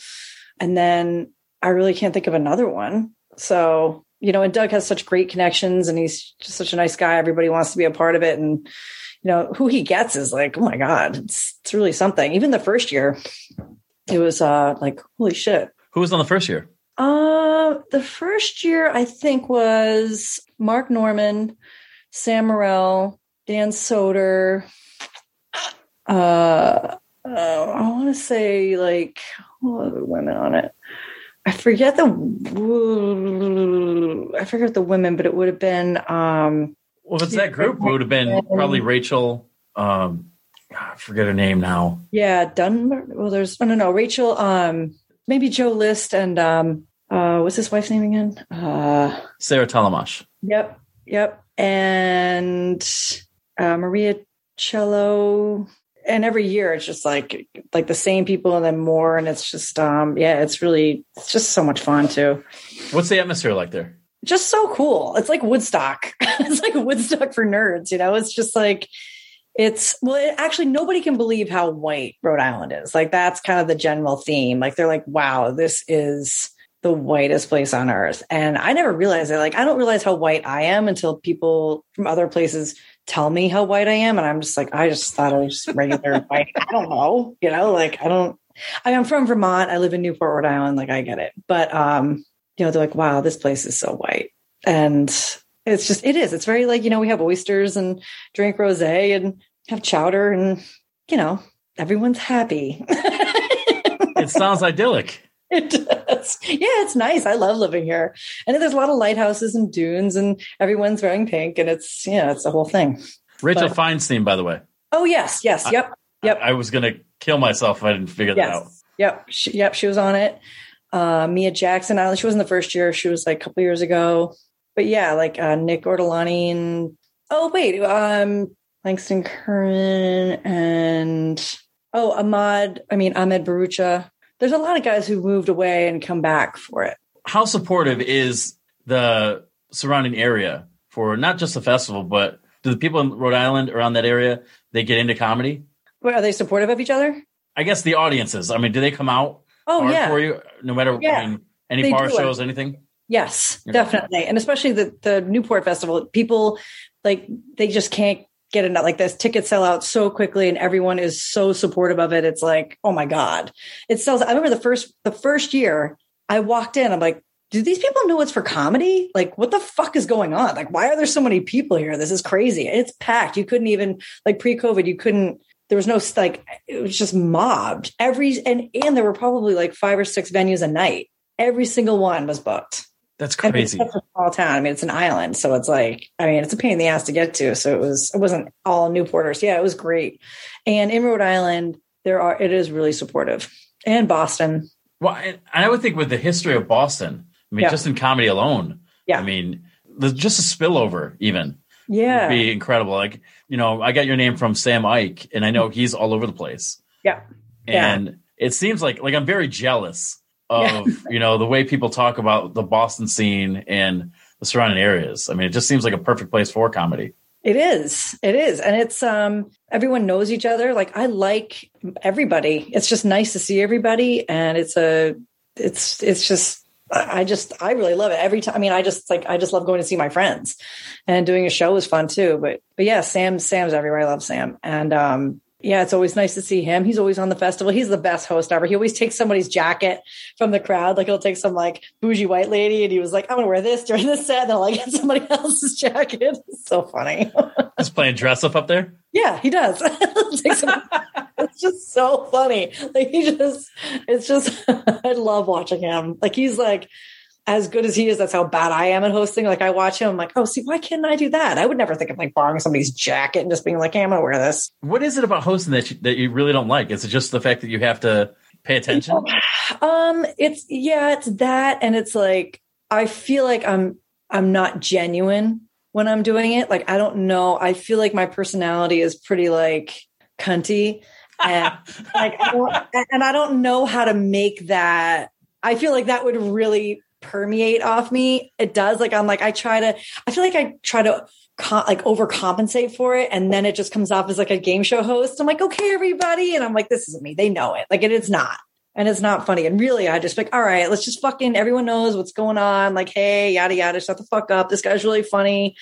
and then I really can't think of another one. So you know, and Doug has such great connections, and he's just such a nice guy. Everybody wants to be a part of it, and you know who he gets is like, oh my god, it's it's really something. Even the first year, it was uh like holy shit. Who was on the first year? Uh, the first year I think was Mark Normand, Sam Morril, Dan Soder. Uh, uh I want to say like what other women on it. I forget the I forget the women, but it would have been um Well, it's that group, it would have been probably Rachel. Um, I forget her name now. yeah Dunbar. Well, there's oh no no Rachel um maybe Joe List and um uh what's his wife's name again uh Sarah Tollemache. Yep, yep. And uh, Maria Cello. And every year it's just like like the same people and then more, and it's just um yeah, it's really it's just so much fun too. What's the atmosphere like there? Just so cool. It's like Woodstock. it's like Woodstock for nerds, you know. It's just like it's well, it, actually nobody can believe how white Rhode Island is. Like that's kind of the general theme. Like they're like, wow, this is the whitest place on earth. And I never realized it. Like I don't realize how white I am until people from other places tell me how white I am. And I'm just like, I just thought I was regular white. I don't know. You know, like I don't I am from Vermont. I live in Newport, Rhode Island. Like I get it. But um, you know, they're like, wow, this place is so white. And it's just it is. It's very like, you know, we have oysters and drink rosé and have chowder and you know, everyone's happy. It sounds idyllic. It does. Yeah, it's nice. I love living here. And there's a lot of lighthouses and dunes and everyone's wearing pink and it's yeah, it's the whole thing. Rachel But- Feinstein, by the way. Oh yes, yes, yep, yep, I was gonna kill myself if I didn't figure that out. yep, she, yep. She was on it. Uh, Mia Jackson, I, she wasn't the first year. She was like a couple years ago. But yeah, like uh, Nick Ortolani and oh wait, um, Langston Kerman and oh Ahmad. I mean Ahmed Bharoocha. There's a lot of guys who moved away and come back for it. How supportive is the surrounding area for not just the festival, but do the people in Rhode Island around that area they get into comedy? Are they supportive of each other? I guess the audiences. I mean, do they come out Oh yeah, for you? No matter Yeah. I mean, any They bar shows, anything. yes, Okay. definitely, and especially the the Newport Festival. People like they just can't get enough. Like this, tickets sell out so quickly, and everyone is so supportive of it. It's like, oh my god, it sells. I remember the first the first year I walked in. I'm like. Do these people know it's for comedy? Like, what the fuck is going on? Like, why are there so many people here? This is crazy. It's packed. You couldn't even like pre-COVID. You couldn't. There was no like. It was just mobbed. Every and and there were probably like five or six venues a night. Every single one was booked. That's I mean, it's crazy. such a small town. I mean, it's an island, so it's like, I mean, it's a pain in the ass to get to. So it was, it wasn't all Newporters. Yeah, it was great. And in Rhode Island, there are, it is really supportive. And Boston, Well, and I would think with the history of Boston, I mean, Yeah. just in comedy alone, Yeah. I mean, just a spillover even yeah, would be incredible. Like, you know, I got your name from Sam Ike, and I know he's all over the place. Yeah. Yeah. And it seems like like I'm very jealous of you know the way people talk about the Boston scene and the surrounding areas. I mean, it just seems like a perfect place for comedy. It is. It is. And it's um everyone knows each other. Like I like everybody. It's just nice to see everybody and it's a it's it's just I I just I really love it. Every time I mean I just like I just love going to see my friends. And doing a show is fun too. But but yeah, Sam Sam's everywhere. I love Sam. And um yeah, it's always nice to see him. He's always on the festival. He's the best host ever. He always takes somebody's jacket from the crowd. Like he'll take some like bougie white lady and he was like, I'm gonna wear this during this set. And they'll like get somebody else's jacket. It's so funny. He's playing dress up up there. Yeah, he does. It's just so funny. Like he just, it's just, I love watching him. Like he's like, as good as he is, that's how bad I am at hosting. Like I watch him, I'm like, oh, see, why can't I do that? I would never think of like borrowing somebody's jacket and just being like, hey, I'm gonna wear this. What is it about hosting that you, that you really don't like? Is it just the fact that you have to pay attention? Um, it's yeah, it's that, and it's like I feel like I'm I'm not genuine when I'm doing it. Like I don't know. I feel like my personality is pretty like cunty, and like I and I don't know how to make that. I feel like that would really permeate off me. It does. Like I'm like I try to. I feel like I try to like overcompensate for it, and then it just comes off as like a game show host. I'm like, okay, everybody, and I'm like, this isn't me. They know it. Like it is not. And it's not funny. And really, I just like, all right, let's just fucking everyone knows what's going on. Like, hey, yada yada, shut the fuck up. This guy's really funny.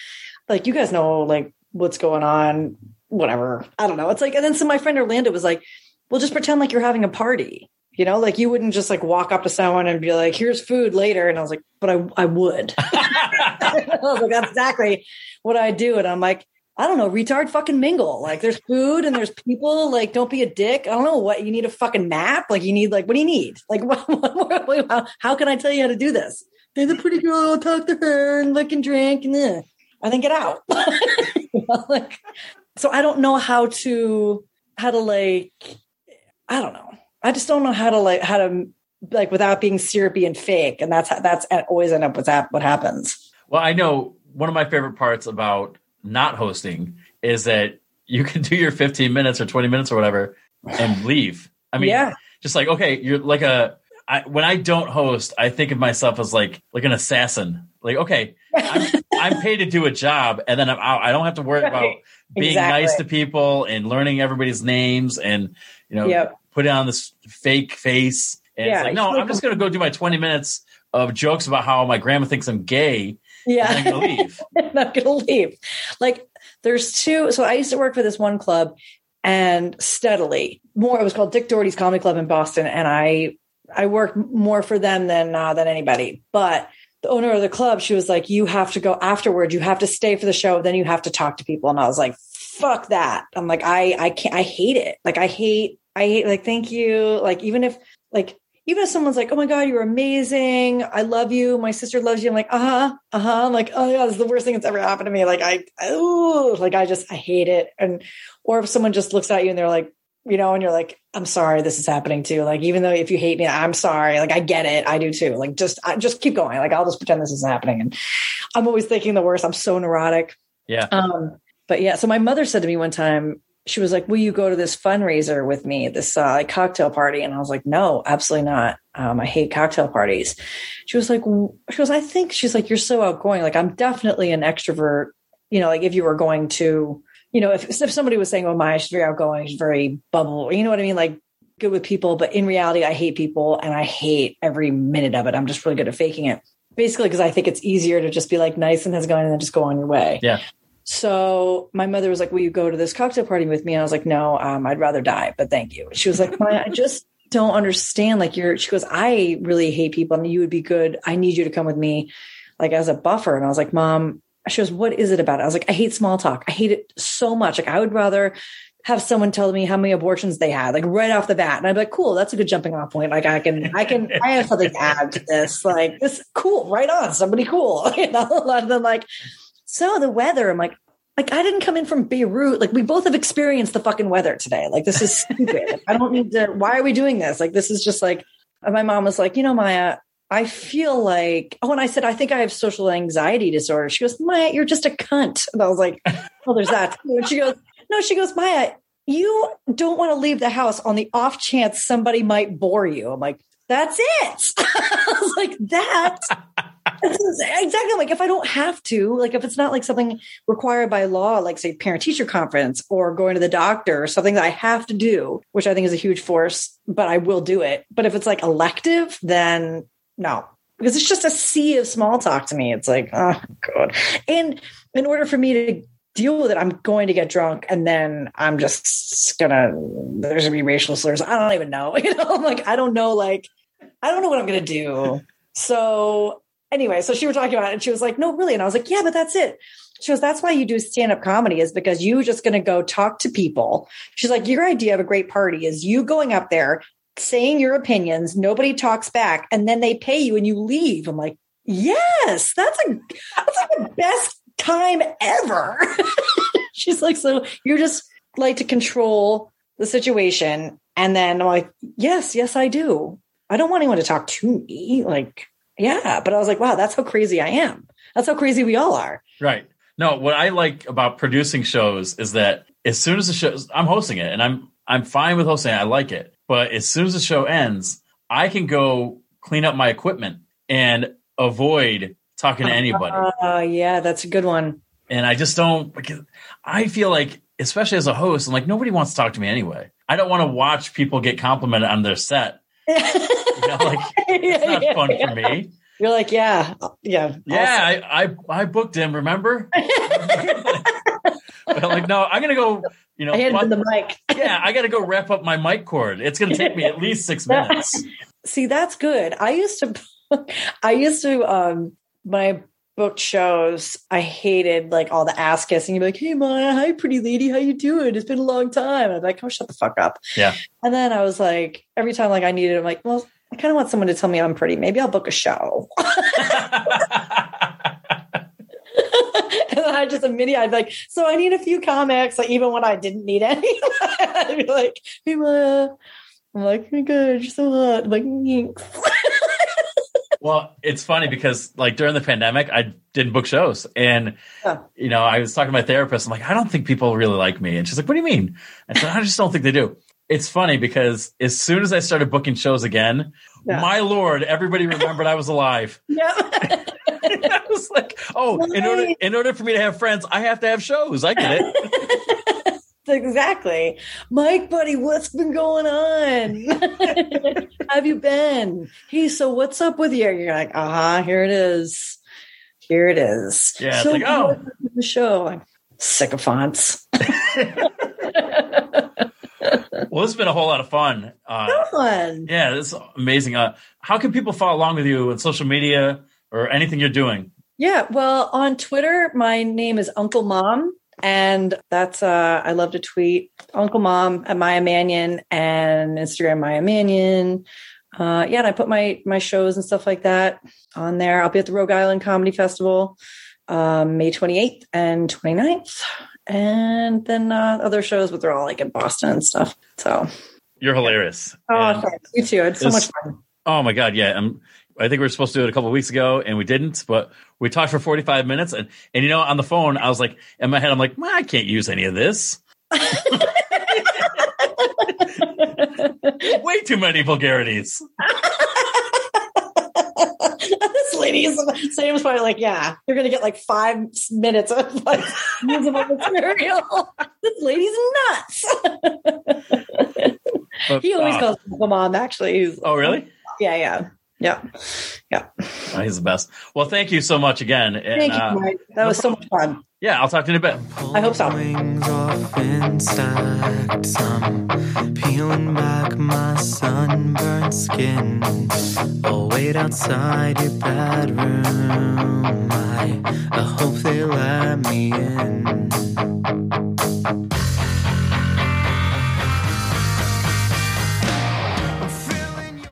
Like, you guys know like what's going on. Whatever. I don't know. It's like, and then so my friend Orlando was like, well, just pretend like you're having a party. You know, like you wouldn't just like walk up to someone and be like, here's food later. And I was like, but I, I would. I was like, that's exactly what I do. And I'm like, I don't know, retard fucking mingle. Like there's food and there's people. Like don't be a dick. I don't know what you need a fucking map. Like you need like what do you need? Like what, what, what, how, how can I tell you how to do this? There's a pretty girl. I'll talk to her and look and drink and eh, then I then get out. Like so I don't know how to how to like I don't know. I just don't know how to like how to like without being syrupy and fake. And that's that's always end up with that what happens. Well, I know one of my favorite parts about not hosting is that you can do your 15 minutes or 20 minutes or whatever and leave. I mean, Yeah. just like, okay, you're like a, I, when I don't host, I think of myself as like, like an assassin. Like, okay, I'm, I'm paid to do a job and then I'm out. I don't have to worry Right. about being Exactly. nice to people and learning everybody's names and, you know, Yep. Putting on this fake face. And Yeah, it's like, no, I'm just going to go do my 20 minutes of jokes about how my grandma thinks I'm gay Yeah. and going to leave. not gonna leave. Like there's two. So I used to work for this one club and steadily more. It was called Dick Doherty's Comedy Club in Boston, and I I worked more for them than uh, than anybody. But the owner of the club, she was like, "You have to go afterward. You have to stay for the show. Then you have to talk to people." And I was like, "Fuck that!" I'm like, I I can't. I hate it. Like I hate. I hate. Like thank you. Like even if like even if someone's like, "Oh my god, you're amazing. I love you. My sister loves you." I'm like, "Uh huh, uh huh." I'm like, "Oh yeah, this is the worst thing that's ever happened to me." Like I, oh, like I just I hate it. And or if someone just looks at you and they're like, you know, and you're like, "I'm sorry, this is happening too." Like even though if you hate me, I'm sorry. Like I get it. I do too. Like just I, just keep going. Like I'll just pretend this isn't happening. And I'm always thinking the worst. I'm so neurotic. Yeah. Um, but yeah, so my mother said to me one time, she was like, "Will you go to this fundraiser with me, this uh, like cocktail party?" And I was like, "No, absolutely not. Um, I hate cocktail parties." She was like, "She goes, I think she's like, you're so outgoing. Like, I'm definitely an extrovert. You know, like if you were going to, you know, if if somebody was saying, "Oh, my, she's very outgoing, she's very bubble," you know what I mean, like." Good with people, but in reality, I hate people and I hate every minute of it. I'm just really good at faking it. Basically, because I think it's easier to just be like nice and has going and then just go on your way. Yeah. So my mother was like, "Will you go to this cocktail party with me?" And I was like, "No, um, I'd rather die, but thank you." She was like, "I just don't understand. Like, you're." She goes, "I really hate people, and you would be good. I need you to come with me, like as a buffer." And I was like, "Mom," she goes, "What is it about?" I was like, "I hate small talk. I hate it so much. Like, I would rather." Have someone tell me how many abortions they had, like right off the bat, and I'd be like, "Cool, that's a good jumping off point. Like, I can, I can, I have something to add to this. Like, this, cool, right on, somebody cool, you know." And then like, so the weather, I'm like, like I didn't come in from Beirut. Like we both have experienced the fucking weather today. Like this is stupid. I don't need to. Why are we doing this? Like this is just like. My mom was like, you know, Maya, I feel like. Oh, and I said, I think I have social anxiety disorder. She goes, Maya, you're just a cunt. And I was like, well, there's that. And she goes, no, she goes, Maya, you don't want to leave the house on the off chance somebody might bore you. I'm like, that's it. I was like, that. Exactly like if I don't have to, like if it's not like something required by law, like say parent teacher conference or going to the doctor or something that I have to do, which I think is a huge force, but I will do it. But if it's like elective, then no, because it's just a sea of small talk to me. It's like, oh god. And in order for me to deal with it, I'm going to get drunk and then I'm just gonna there's gonna be racial slurs. I don't even know. You know, I'm like, I don't know, like, I don't know what I'm gonna do. So anyway, so she was talking about it and she was like, no, really. And I was like, yeah, but that's it. She goes, that's why you do stand up comedy is because you're just going to go talk to people. She's like, your idea of a great party is you going up there, saying your opinions, nobody talks back, and then they pay you and you leave. I'm like, Yes, that's a that's like the best time ever. She's like, so you're just like to control the situation. And then I'm like, yes, yes, I do. I don't want anyone to talk to me. Like, yeah. But I was like, wow, that's how crazy I am. That's how crazy we all are. Right. No, what I like about producing shows is that as soon as the show, I'm hosting it and I'm I'm fine with hosting it. I like it. But as soon as the show ends, I can go clean up my equipment and avoid talking to anybody. Uh, yeah, that's a good one. And I just don't I feel like, especially as a host, I'm like, nobody wants to talk to me anyway. I don't want to watch people get complimented on their set. You know, like it's not Yeah, fun yeah. for me. You're like, yeah, yeah, Yeah, I, I I booked him, remember? but I'm like, no, I'm gonna go, you know, I handed the mic. yeah, I gotta go wrap up my mic cord. It's gonna take me at least six minutes. See, that's good. I used to, I used to, um, I booked shows, I hated like all the ass kissing. You'd be like, "Hey, Maya, hi, pretty lady, how you doing? It's been a long time." i'm be like, "Oh, shut the fuck up." Yeah. And then I was like, every time like I needed, I'm like, well, I kind of want someone to tell me I'm pretty. Maybe I'll book a show. and then I just immediately, I'd be like, so I need a few comics, like even when I didn't need any. I'd be like, hey, I'm like, oh my God, you're so hot. I'm like, thanks. well, it's funny because like during the pandemic, I didn't book shows, and Yeah. you know, I was talking to my therapist. I'm like, I don't think people really like me, and she's like, What do you mean? I said, I just don't think they do. It's funny because as soon as I started booking shows again, Yeah. my lord, everybody remembered I was alive. Yeah. I was like, oh, in order in order for me to have friends, I have to have shows. I get it. exactly. Mike, buddy, what's been going on? Have you been? Hey, so what's up with you? You're like, uh huh, here it is. Here it is. Yeah, it's so like, oh. the show. Sycophants. Well, this has been a whole lot of fun. Uh, Fun. yeah, this is amazing. Uh, how can people follow along with you on social media or anything you're doing? Yeah, well, on Twitter, my name is Uncle Mom, and that's uh I love to tweet Uncle Mom at Maya Mannion and Instagram Maya Mannion. Uh, yeah, and I put my my shows and stuff like that on there. I'll be at the Rogue Island Comedy Festival um, May 28th and 29th. And then uh, other shows, but they're all like in Boston and stuff. So, You're hilarious. oh, thanks. You too. It's so much fun. oh my god, yeah. Um, I think we were supposed to do it a couple weeks ago, and we didn't. But we talked for 45 minutes, and and you know, on the phone, I was like, in my head, I'm like, well, I can't use any of this. Way too many vulgarities. lady is Sam's probably like, yeah, you're gonna get like five minutes of like usable material. this lady's nuts. He always uh, calls mom. Actually, he's, Oh, really? yeah, yeah, yeah. Yeah. Oh, he's the best. Well, thank you so much again. And, Thank you, uh, Mike. That was so much fun. yeah, I'll talk to you in a bit. I hope so. Wings off in stacks. I'm peeling back my sunburned skin. I'll wait outside your bedroom. I, I hope they let me in.